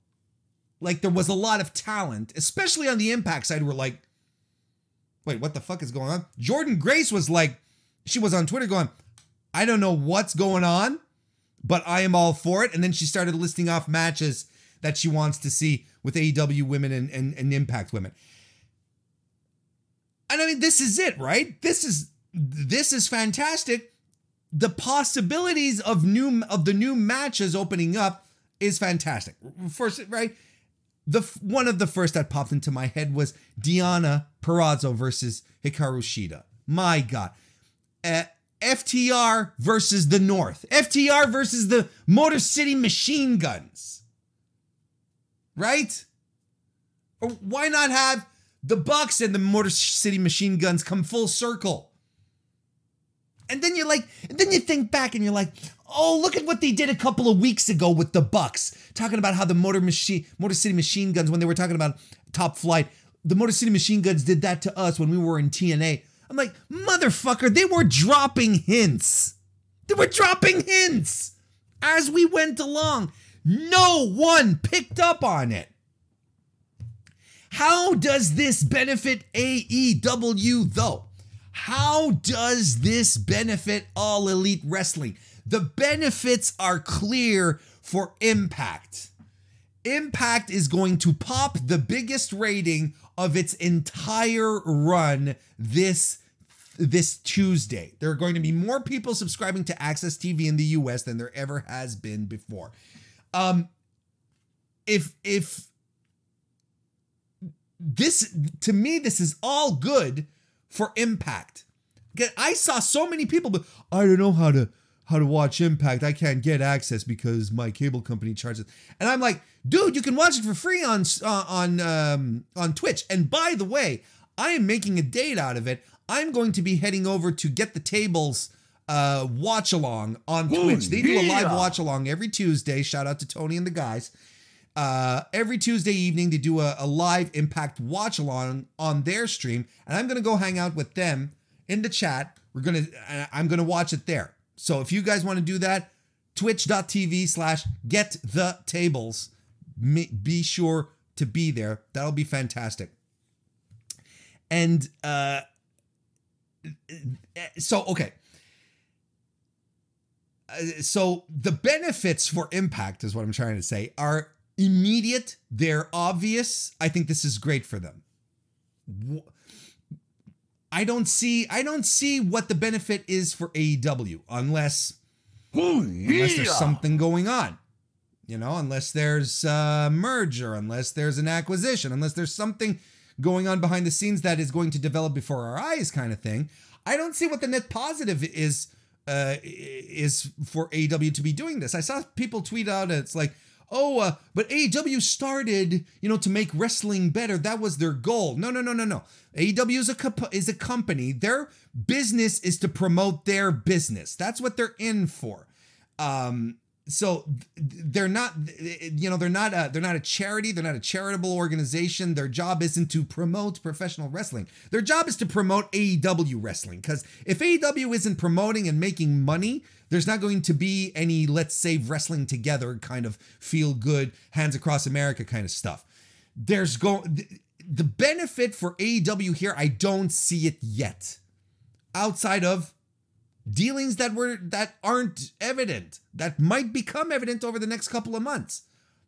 like there was a lot of talent, especially on the impact side, who were like, wait, what the fuck is going on? Jordynne Grace was like, she was on Twitter going, I don't know what's going on, but I am all for it. And then she started listing off matches that she wants to see with AEW women and, and, and Impact women. And I mean, this is it, right? This is this is fantastic. The possibilities of new of the new matches opening up is fantastic. First, right? The one of the first that popped into my head was Deonna Purrazzo versus Hikaru Shida. My God, uh, FTR versus the North. FTR versus the Motor City Machine Guns. Right? Or why not have the Bucks and the Motor City Machine Guns come full circle? And then you're like, then you think back and you're like, oh, look at what they did a couple of weeks ago with the Bucks, talking about how the Motor Machine, Motor City Machine Guns, when they were talking about Top Flight, the Motor City Machine Guns did that to us when we were in TNA. I'm like, motherfucker, they were dropping hints. They were dropping hints as we went along. No one picked up on it. How does this benefit AEW though? How does this benefit All Elite Wrestling? The benefits are clear for Impact. Impact is going to pop the biggest rating of its entire run this this Tuesday. There are going to be more people subscribing to AXS TV in the US than there ever has been before. Um if if this to me this is all good for Impact. I saw so many people but I don't know how to how to watch Impact. I can't get access because my cable company charges. And I'm like, dude, you can watch it for free on uh, on um, on Twitch. And by the way, I am making a date out of it. I'm going to be heading over to get the tables uh, watch along on Twitch. They do a live watch along every Tuesday. Shout out to Tony and the guys. Uh, every Tuesday evening, they do a, a live Impact watch along on their stream, and I'm gonna go hang out with them in the chat. We're gonna, uh, I'm gonna watch it there. So if you guys want to do that, twitch.tv slash get the tables. Be sure to be there. That'll be fantastic. And uh so okay. Uh, so the benefits for impact is what I'm trying to say are immediate, they're obvious. I think this is great for them. I don't see I don't see what the benefit is for AEW unless unless there's something going on. You know, unless there's a merger, unless there's an acquisition, unless there's something going on behind the scenes that is going to develop before our eyes, kind of thing. I don't see what the net positive is uh, is for AEW to be doing this. I saw people tweet out, it's like, oh, uh, but AEW started, you know, to make wrestling better. That was their goal. No, no, no, no, no. AEW is a comp- is a company. Their business is to promote their business. That's what they're in for. Um, so they're not, you know, they're not a they're not a charity. They're not a charitable organization. Their job isn't to promote professional wrestling. Their job is to promote AEW wrestling. Because if AEW isn't promoting and making money, there's not going to be any let's save wrestling together kind of feel good hands across America kind of stuff. There's going the benefit for AEW here. I don't see it yet, outside of dealings that were that aren't evident that might become evident over the next couple of months.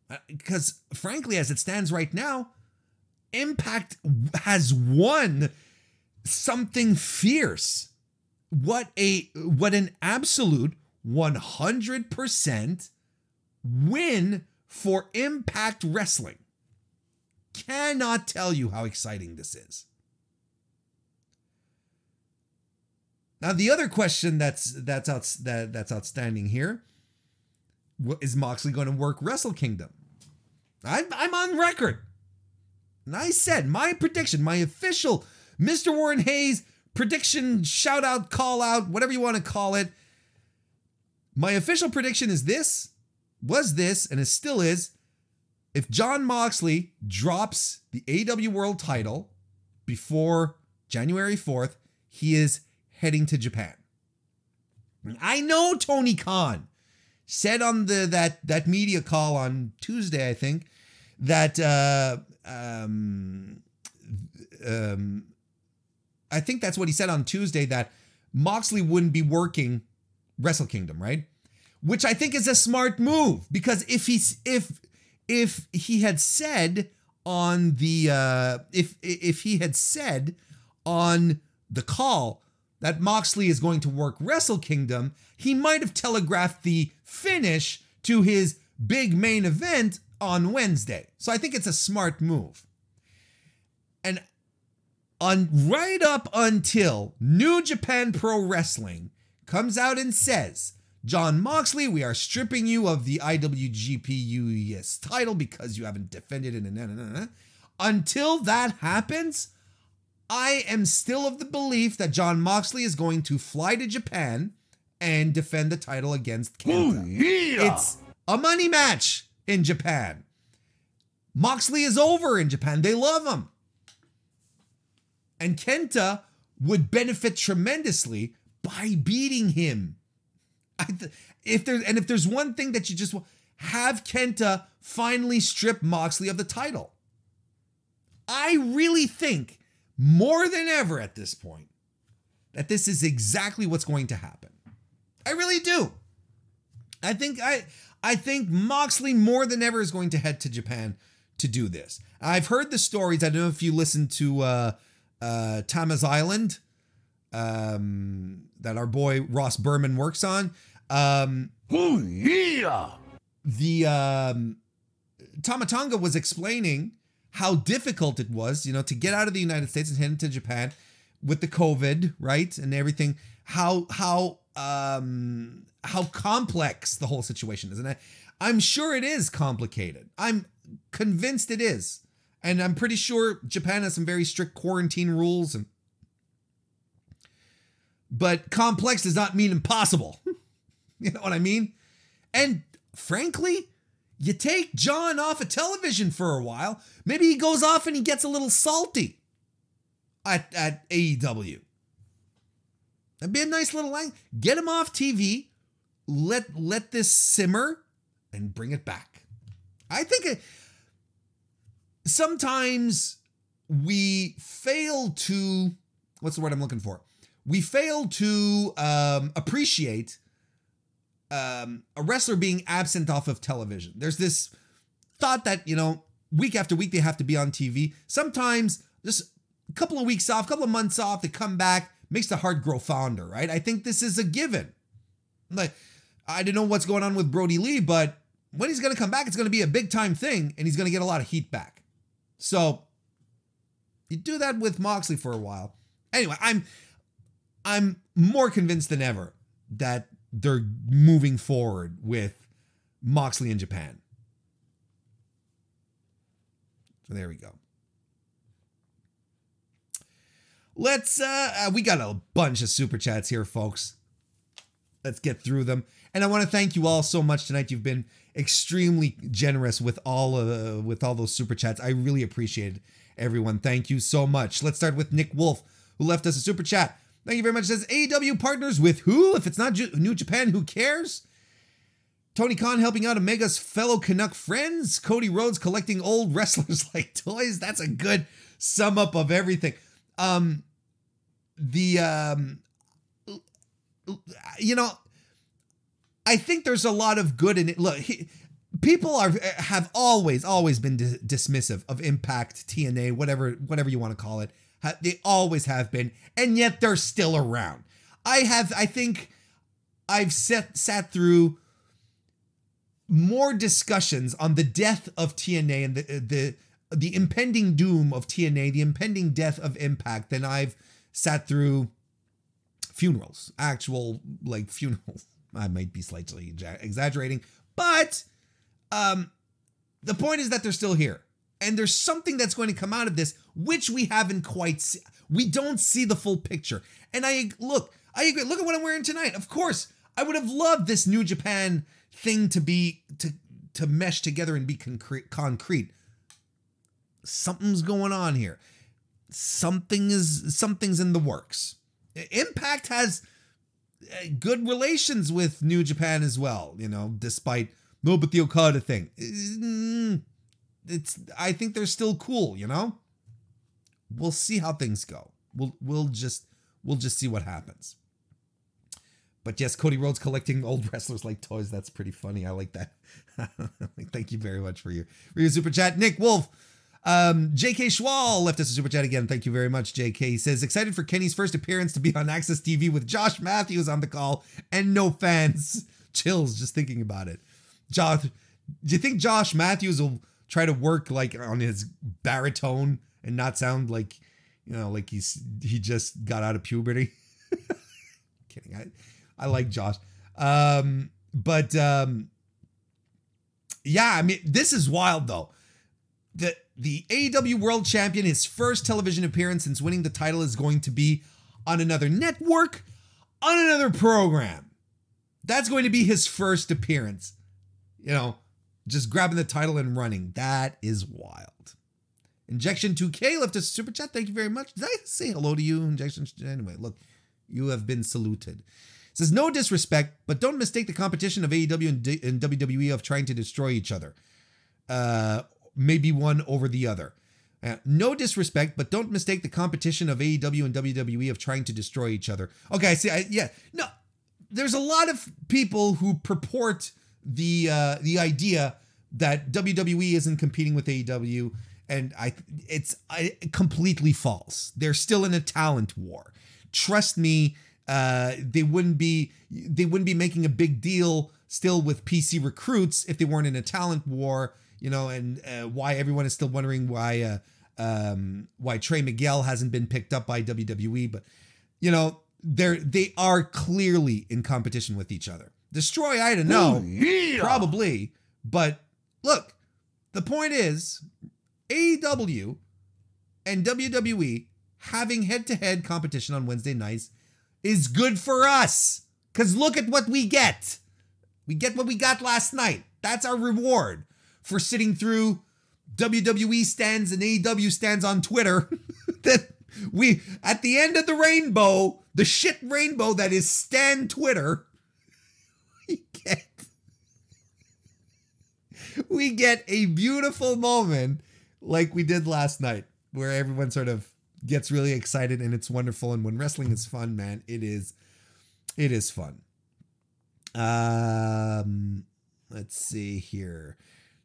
Uh, because frankly as it stands right now impact has won something fierce. What a what an absolute 100% win for impact wrestling. Cannot tell you how exciting this is Now the other question that's that's out, that that's outstanding here is Moxley going to work Wrestle Kingdom? I'm I'm on record, and I said my prediction, my official Mr. Warren Hayes prediction, shout out, call out, whatever you want to call it. My official prediction is this, was this, and it still is. If Jon Moxley drops the AEW World title before January 4th, he is heading to Japan. I know Tony Khan said on the that that media call on Tuesday, I think, that uh, um, um, I think that's what he said on Tuesday that Moxley wouldn't be working Wrestle Kingdom, right? Which I think is a smart move because if he's if if he had said on the uh, if if he had said on the call that Moxley is going to work Wrestle Kingdom, he might have telegraphed the finish to his big main event on Wednesday. So I think it's a smart move. And on right up until New Japan Pro Wrestling comes out and says, Jon Moxley, we are stripping you of the IWGP US title because you haven't defended it. And. Until that happens, I am still of the belief that Jon Moxley is going to fly to Japan and defend the title against Kenta. yeah. It's a money match in Japan. Moxley is over in Japan. They love him. And Kenta would benefit tremendously by beating him. I th- if there and if there's one thing that you just want, have Kenta finally strip Moxley of the title. I really think more than ever at this point that this is exactly what's going to happen. I really do. I think I I think Moxley more than ever is going to head to Japan to do this. I've heard the stories. I don't know if you listened to uh, uh, Tama's Island um, that our boy Ross Berman works on. Um, Oh, yeah. the um, Tama Tonga was explaining how difficult it was, you know, to get out of the United States and head into Japan with the COVID, right, and everything. How how um, how complex the whole situation is, and I, I'm sure it is complicated. I'm convinced it is, and I'm pretty sure Japan has some very strict quarantine rules, and but complex does not mean impossible. you know what I mean? And frankly, you take Jon off of television for a while. Maybe he goes off and he gets a little salty at, at AEW. That'd be a nice little line. Get him off TV. Let let this simmer and bring it back. I think it, sometimes we fail to what's the word I'm looking for? We fail to um, appreciate um, a wrestler being absent off of television. There's this thought that, you know, week after week they have to be on TV. Sometimes just a couple of weeks off, a couple of months off, they come back, makes the heart grow fonder, right? I think this is a given. Like, I don't know what's going on with Brodie Lee, but when he's going to come back, it's going to be a big time thing and he's going to get a lot of heat back. So, you do that with Moxley for a while. Anyway, I'm I'm more convinced than ever that they're moving forward with Moxley in Japan. So there we go. Let's uh, uh we got a bunch of super chats here folks. Let's get through them. And I want to thank you all so much tonight. You've been extremely generous with all uh, with all those super chats. I really appreciate. Everyone, thank you so much. Let's start with Nick Wolf, who left us a super chat. Thank you very much. It says AEW partners with who? If it's not Ju- New Japan, who cares? Tony Khan helping out Omega's fellow Canuck friends. Cody Rhodes collecting old wrestlers like toys. That's a good sum up of everything. Um, the um, you know, I think there's a lot of good in it. Look, he, people are have always always been di- dismissive of Impact, TNA, whatever whatever you want to call it. Ha- They always have been, and yet they're still around. I have, I think, I've sat sat through more discussions on the death of TNA and the the the impending doom of TNA, the impending death of Impact than I've sat through funerals, actual like funerals. I might be slightly exaggerating, but um the point is that they're still here. And there's something that's going to come out of this which we haven't quite see- we don't see the full picture. And I look, I agree. Look at what I'm wearing tonight. Of course, I would have loved this New Japan thing to be to to mesh together and be concrete concrete. Something's going on here. Something is something's in the works. Impact has uh, good relations with New Japan as well, you know, despite no but the Okada thing. Mm, It's I think they're still cool, you know? We'll see how things go. We'll we'll just we'll just see what happens. But yes, Cody Rhodes collecting old wrestlers like toys. That's pretty funny. I like that. Thank you very much for your for your super chat. Nick Wolf. Um, JK Schwal left us a super chat again. Thank you very much, JK. He says, excited for Kenny's first appearance to be on AXS TV with Josh Matthews on the call and no fans. Chills just thinking about it. Josh, do you think Josh Matthews will try to work like on his baritone and not sound like, you know, like he's he just got out of puberty? Kidding. I, I like Josh. Um, but um, yeah, I mean, this is wild though. The the AEW World Champion, his first television appearance since winning the title is going to be on another network, on another program. That's going to be his first appearance. You know, just grabbing the title and running. That is wild. Injection 2K left a super chat. Thank you very much. Did I say hello to you, Injection? Anyway, look, you have been saluted. It says no disrespect, but don't mistake the competition of AEW and, D- and WWE of trying to destroy each other. Uh, maybe one over the other. Uh, no disrespect, but don't mistake the competition of AEW and WWE of trying to destroy each other. Okay, I see. I, yeah, no, there's a lot of people who purport the uh, the idea that WWE isn't competing with AEW, and I it's I, completely false. They're still in a talent war. Trust me, uh, they wouldn't be they wouldn't be making a big deal still with PC recruits if they weren't in a talent war. You know, and uh, why everyone is still wondering why uh, um, why Trey Miguel hasn't been picked up by WWE, but you know they're they are clearly in competition with each other. Destroy, I don't know, yeah. probably, but look, the point is AEW and WWE having head-to-head competition on Wednesday nights is good for us. Cause look at what we get. We get what we got last night. That's our reward for sitting through WWE stands and AEW stands on Twitter. that we at the end of the rainbow, the shit rainbow that is Stan Twitter, we get we get a beautiful moment like we did last night, where everyone sort of gets really excited and it's wonderful. And when wrestling is fun, man, it is it is fun. Um let's see here.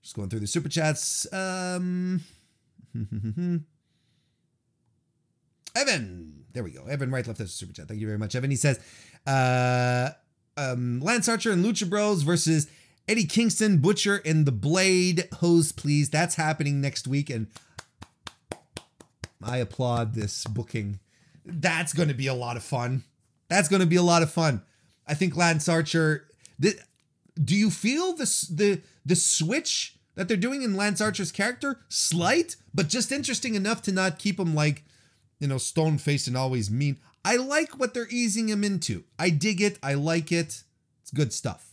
Just going through the super chats. Um Evan, there we go. Evan Wright left us a super chat. Thank you very much, Evan. He says, uh, um, Lance Archer and Lucha Bros versus Eddie Kingston, Butcher, and the Blade. Hose, please. That's happening next week, and I applaud this booking. That's going to be a lot of fun. That's going to be a lot of fun. I think Lance Archer. The, do you feel the the the switch that they're doing in Lance Archer's character? Slight, but just interesting enough to not keep him like you know, stone faced and always mean. I like what they're easing him into. I dig it. I like it. It's good stuff.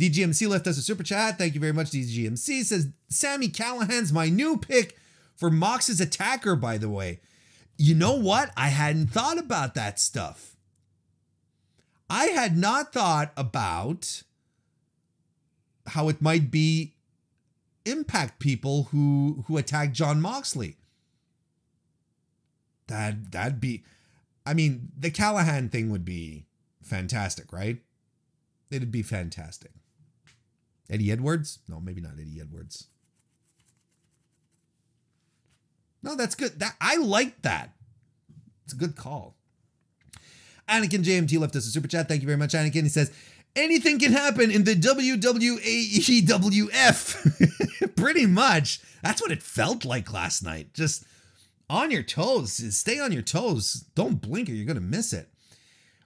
DGMC left us a super chat. Thank you very much, DGMC. Says Sami Callihan's my new pick for Mox's attacker, by the way. You know what? I hadn't thought about that stuff. I had not thought about how it might be impact people who who attack Jon Moxley. That that'd be I mean, the Callahan thing would be fantastic, right? It'd be fantastic. Eddie Edwards? No, maybe not Eddie Edwards. No, that's good. That I like that. It's a good call. Anakin JMT left us a super chat. Thank you very much, Anakin. He says, anything can happen in the WWAEWF. Pretty much. That's what it felt like last night. Just on your toes. Stay on your toes. Don't blink or you're going to miss it.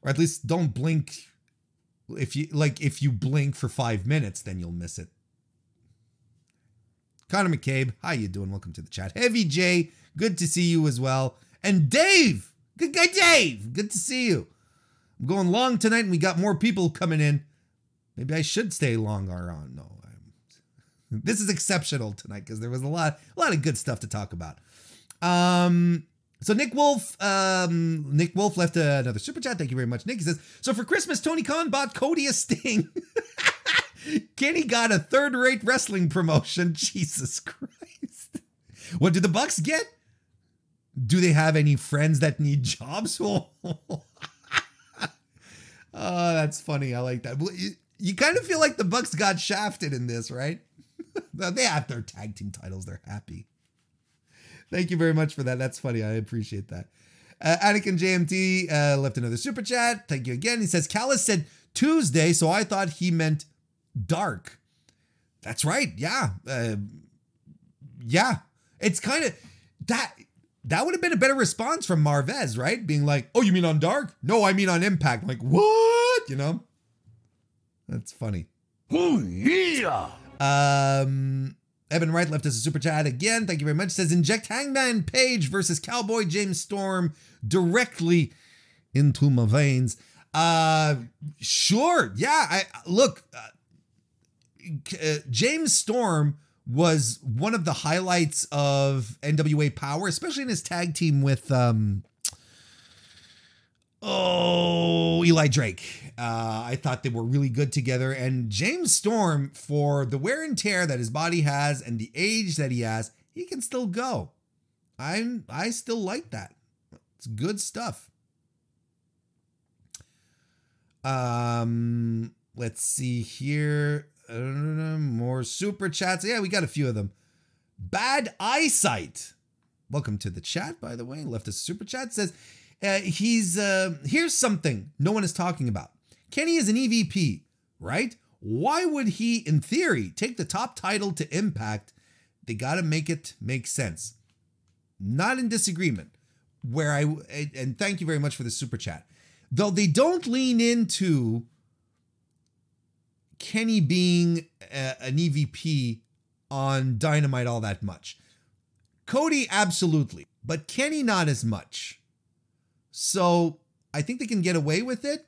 Or at least don't blink if you like if you blink for 5 minutes then you'll miss it. Connor McCabe, how you doing? Welcome to the chat. Heavy J, good to see you as well. And Dave, good guy Dave, good to see you. I'm going long tonight and we got more people coming in. Maybe I should stay long or on. No, I'm, this is exceptional tonight because there was a lot, a lot of good stuff to talk about. Um, so Nick Wolf, um, Nick Wolf left another super chat. Thank you very much, Nick. He says, "So for Christmas, Tony Khan bought Cody a Sting. Kenny got a third-rate wrestling promotion. Jesus Christ! What do the Bucks get? Do they have any friends that need jobs? oh, that's funny. I like that. You, you kind of feel like the Bucks got shafted in this, right? they have their tag team titles. They're happy. Thank you very much for that. That's funny. I appreciate that. Uh, Anakin JMT uh, left another super chat. Thank you again. He says, Callis said Tuesday, so I thought he meant dark. That's right. Yeah. Uh, yeah. It's kind of that. That would have been a better response from Marvez, right? Being like, oh, you mean on dark? No, I mean on impact. I'm like, what? You know? That's funny. Oh, yeah. Um, Evan Wright left us a super chat again. Thank you very much. Says inject Hangman Page versus Cowboy James Storm directly into my veins. Uh, sure. Yeah. I look. Uh, uh, James Storm was one of the highlights of NWA Power, especially in his tag team with um. Oh, Eli Drake. Uh, I thought they were really good together. And James Storm, for the wear and tear that his body has and the age that he has, he can still go. I'm I still like that. It's good stuff. Um, let's see here. Uh, more super chats. Yeah, we got a few of them. Bad eyesight. Welcome to the chat, by the way. Left a super chat. Says uh, he's uh, here's something no one is talking about. Kenny is an EVP, right? Why would he, in theory, take the top title to Impact? They got to make it make sense. Not in disagreement. Where I and thank you very much for the super chat. Though they don't lean into Kenny being a, an EVP on Dynamite all that much. Cody, absolutely, but Kenny, not as much. So I think they can get away with it.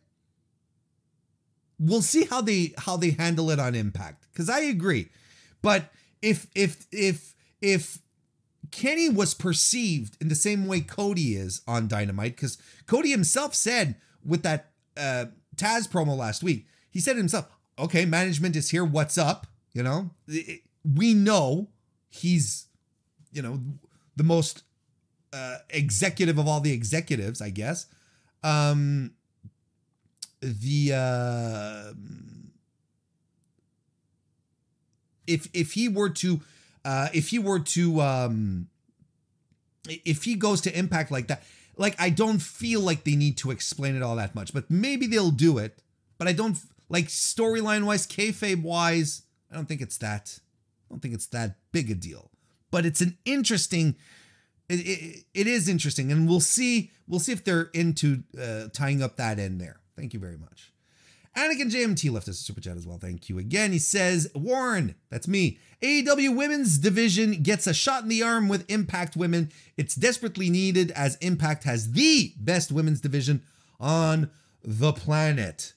We'll see how they how they handle it on Impact because I agree. But if if if if Kenny was perceived in the same way Cody is on Dynamite, because Cody himself said with that uh, Taz promo last week, he said himself, "Okay, management is here. What's up?" You know, we know he's, you know, the most uh, executive of all the executives, I guess. Um, the uh, if if he were to uh, if he were to um, if he goes to impact like that like i don't feel like they need to explain it all that much but maybe they'll do it but i don't like storyline wise kayfabe wise i don't think it's that i don't think it's that big a deal but it's an interesting it, it, it is interesting and we'll see we'll see if they're into uh, tying up that end there thank you very much Anakin JMT left us a super chat as well. Thank you again. He says, Warren, that's me. AEW women's division gets a shot in the arm with Impact Women. It's desperately needed as Impact has the best women's division on the planet.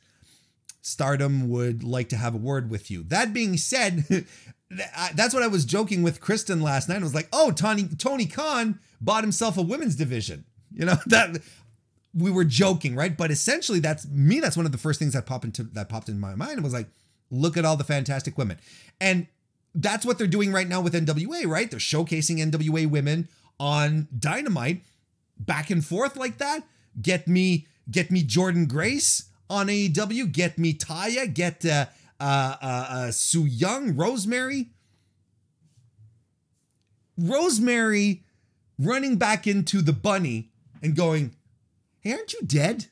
Stardom would like to have a word with you. That being said, that's what I was joking with Kristen last night. I was like, oh, Tony, Tony Khan bought himself a women's division. You know, that we were joking, right? But essentially, that's me. That's one of the first things that popped into that popped in my mind. It was like, look at all the fantastic women, and that's what they're doing right now with NWA, right? They're showcasing NWA women on Dynamite, back and forth like that. Get me, get me Jordynne Grace on AEW. Get me Taya. Get uh, uh, uh, uh, Su Yung, Rosemary. Rosemary running back into the bunny and going, Hey, aren't you dead?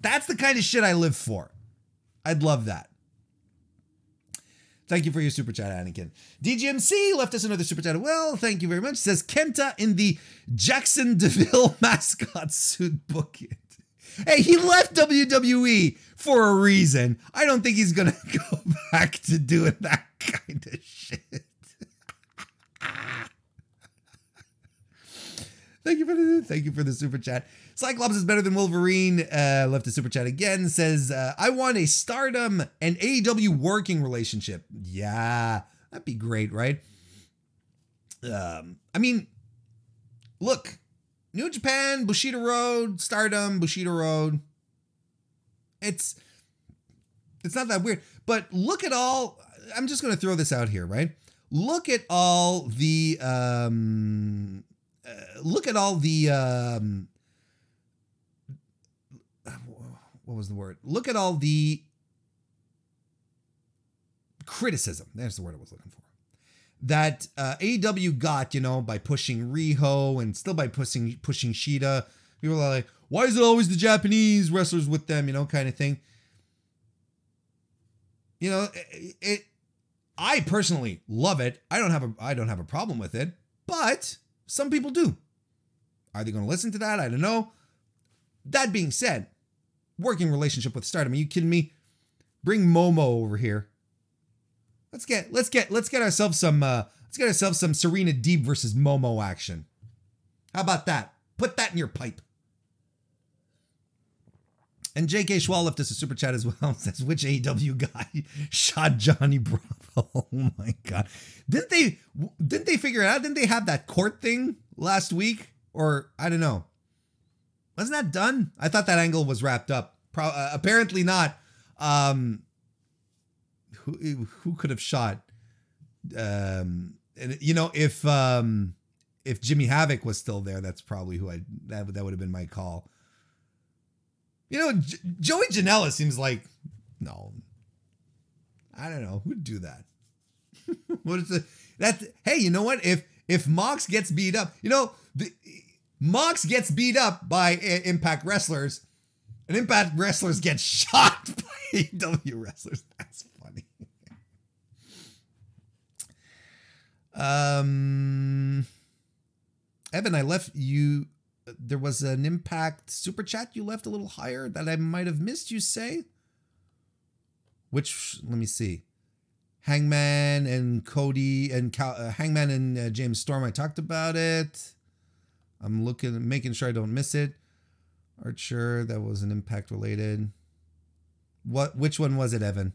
That's the kind of shit I live for. I'd love that. Thank you for your super chat, Anakin. DGMC left us another super chat. Well, thank you very much. Says Kenta in the Jaxson de Ville mascot suit book it. Hey, he left WWE for a reason. I don't think he's gonna go back to doing that kind of shit. thank you for the thank you for the super chat. Cyclops is better than Wolverine. Uh, left a super chat again. Says, uh, I want a stardom and AEW working relationship. Yeah, that'd be great, right? Um, I mean, look, New Japan, Bushiroad, Stardom, Bushiroad. It's it's not that weird. But look at all. I'm just going to throw this out here, right? Look at all the um, uh, look at all the um, what was the word? Look at all the criticism. There's the word I was looking for. That uh, AEW got, you know, by pushing Riho and still by pushing pushing Shida. People are like, why is it always the Japanese wrestlers with them, you know, kind of thing. You know, it, it I personally love it. I don't have a I don't have a problem with it, but some people do. Are they going to listen to that? I don't know. That being said, working relationship with Stardom. Are you kidding me? Bring Momo over here. Let's get let's get let's get ourselves some uh let's get ourselves some Serena Deeb versus Momo action. How about that? Put that in your pipe. And J.K. Schwal left us a super chat as well. Says which AEW guy shot Johnny Bravo? Oh my god! Didn't they? Didn't they figure it out? Didn't they have that court thing last week? Or I don't know. Wasn't that done? I thought that angle was wrapped up. Pro- uh, apparently not. Um, who who could have shot? Um, and you know if um, if Jimmy Havoc was still there, that's probably who I that that would have been my call. You know, J- Joey Janela seems like no. I don't know who'd do that. what is? That hey, you know what? If if Mox gets beat up, you know, the, Mox gets beat up by I- Impact wrestlers, and Impact wrestlers get shot by AEW wrestlers. That's funny. Um, Evan, I left you. There was an Impact super chat you left a little higher that I might have missed. You say. Which let me see. Hangman and Cody and Cal, uh, Hangman and uh, James Storm. I talked about it. I'm looking, making sure I don't miss it. Archer, that was an impact related. What? Which one was it, Evan?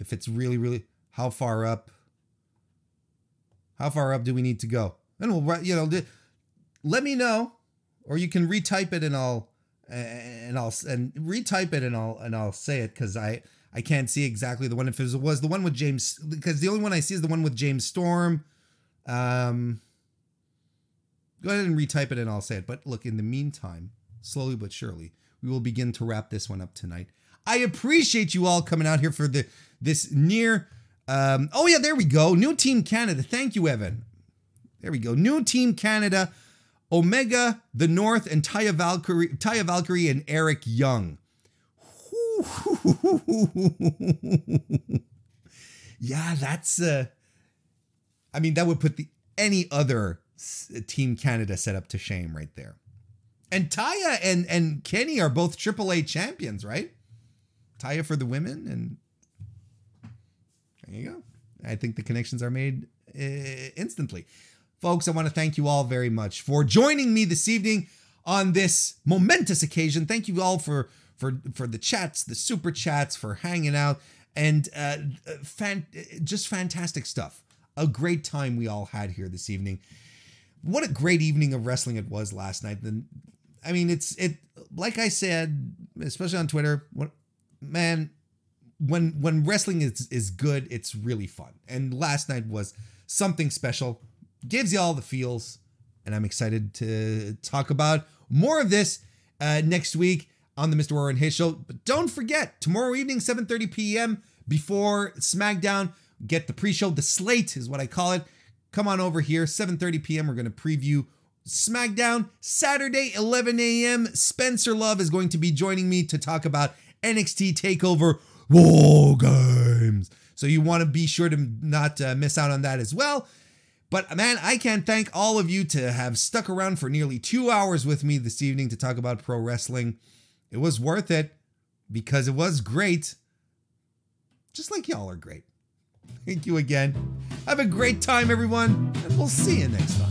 If it's really, really, how far up? How far up do we need to go? And we'll, you know, let me know, or you can retype it and I'll and I'll and retype it and I'll and I'll say it because I I can't see exactly the one if it was the one with James because the only one I see is the one with James Storm. Um, go ahead and retype it and I'll say it. But look, in the meantime, slowly but surely, we will begin to wrap this one up tonight. I appreciate you all coming out here for the this near. Um, oh yeah, there we go. New Team Canada. Thank you, Evan. There we go. New Team Canada. Omega, the North, and Taya Valkyrie, Taya Valkyrie and Eric Young. yeah, that's uh I mean that would put the any other Team Canada setup to shame right there. And Taya and and Kenny are both AAA champions, right? Taya for the women and there you go. I think the connections are made uh, instantly. Folks, I want to thank you all very much for joining me this evening on this momentous occasion. Thank you all for for for the chats, the super chats, for hanging out, and uh, fan, just fantastic stuff. A great time we all had here this evening. What a great evening of wrestling it was last night. Then, I mean, it's it like I said, especially on Twitter. What man, when when wrestling is is good, it's really fun. And last night was something special. Gives you all the feels, and I'm excited to talk about more of this uh, next week on the Mr. Warren Hayes Show. But don't forget tomorrow evening, 7:30 p.m. before SmackDown. Get the pre-show. The slate is what I call it. Come on over here, 7:30 p.m. We're going to preview SmackDown Saturday, 11 a.m. Spencer Love is going to be joining me to talk about NXT Takeover War Games. So you want to be sure to not uh, miss out on that as well. But man, I can't thank all of you to have stuck around for nearly two hours with me this evening to talk about pro wrestling. It was worth it because it was great. Just like y'all are great. Thank you again. Have a great time, everyone, and we'll see you next time.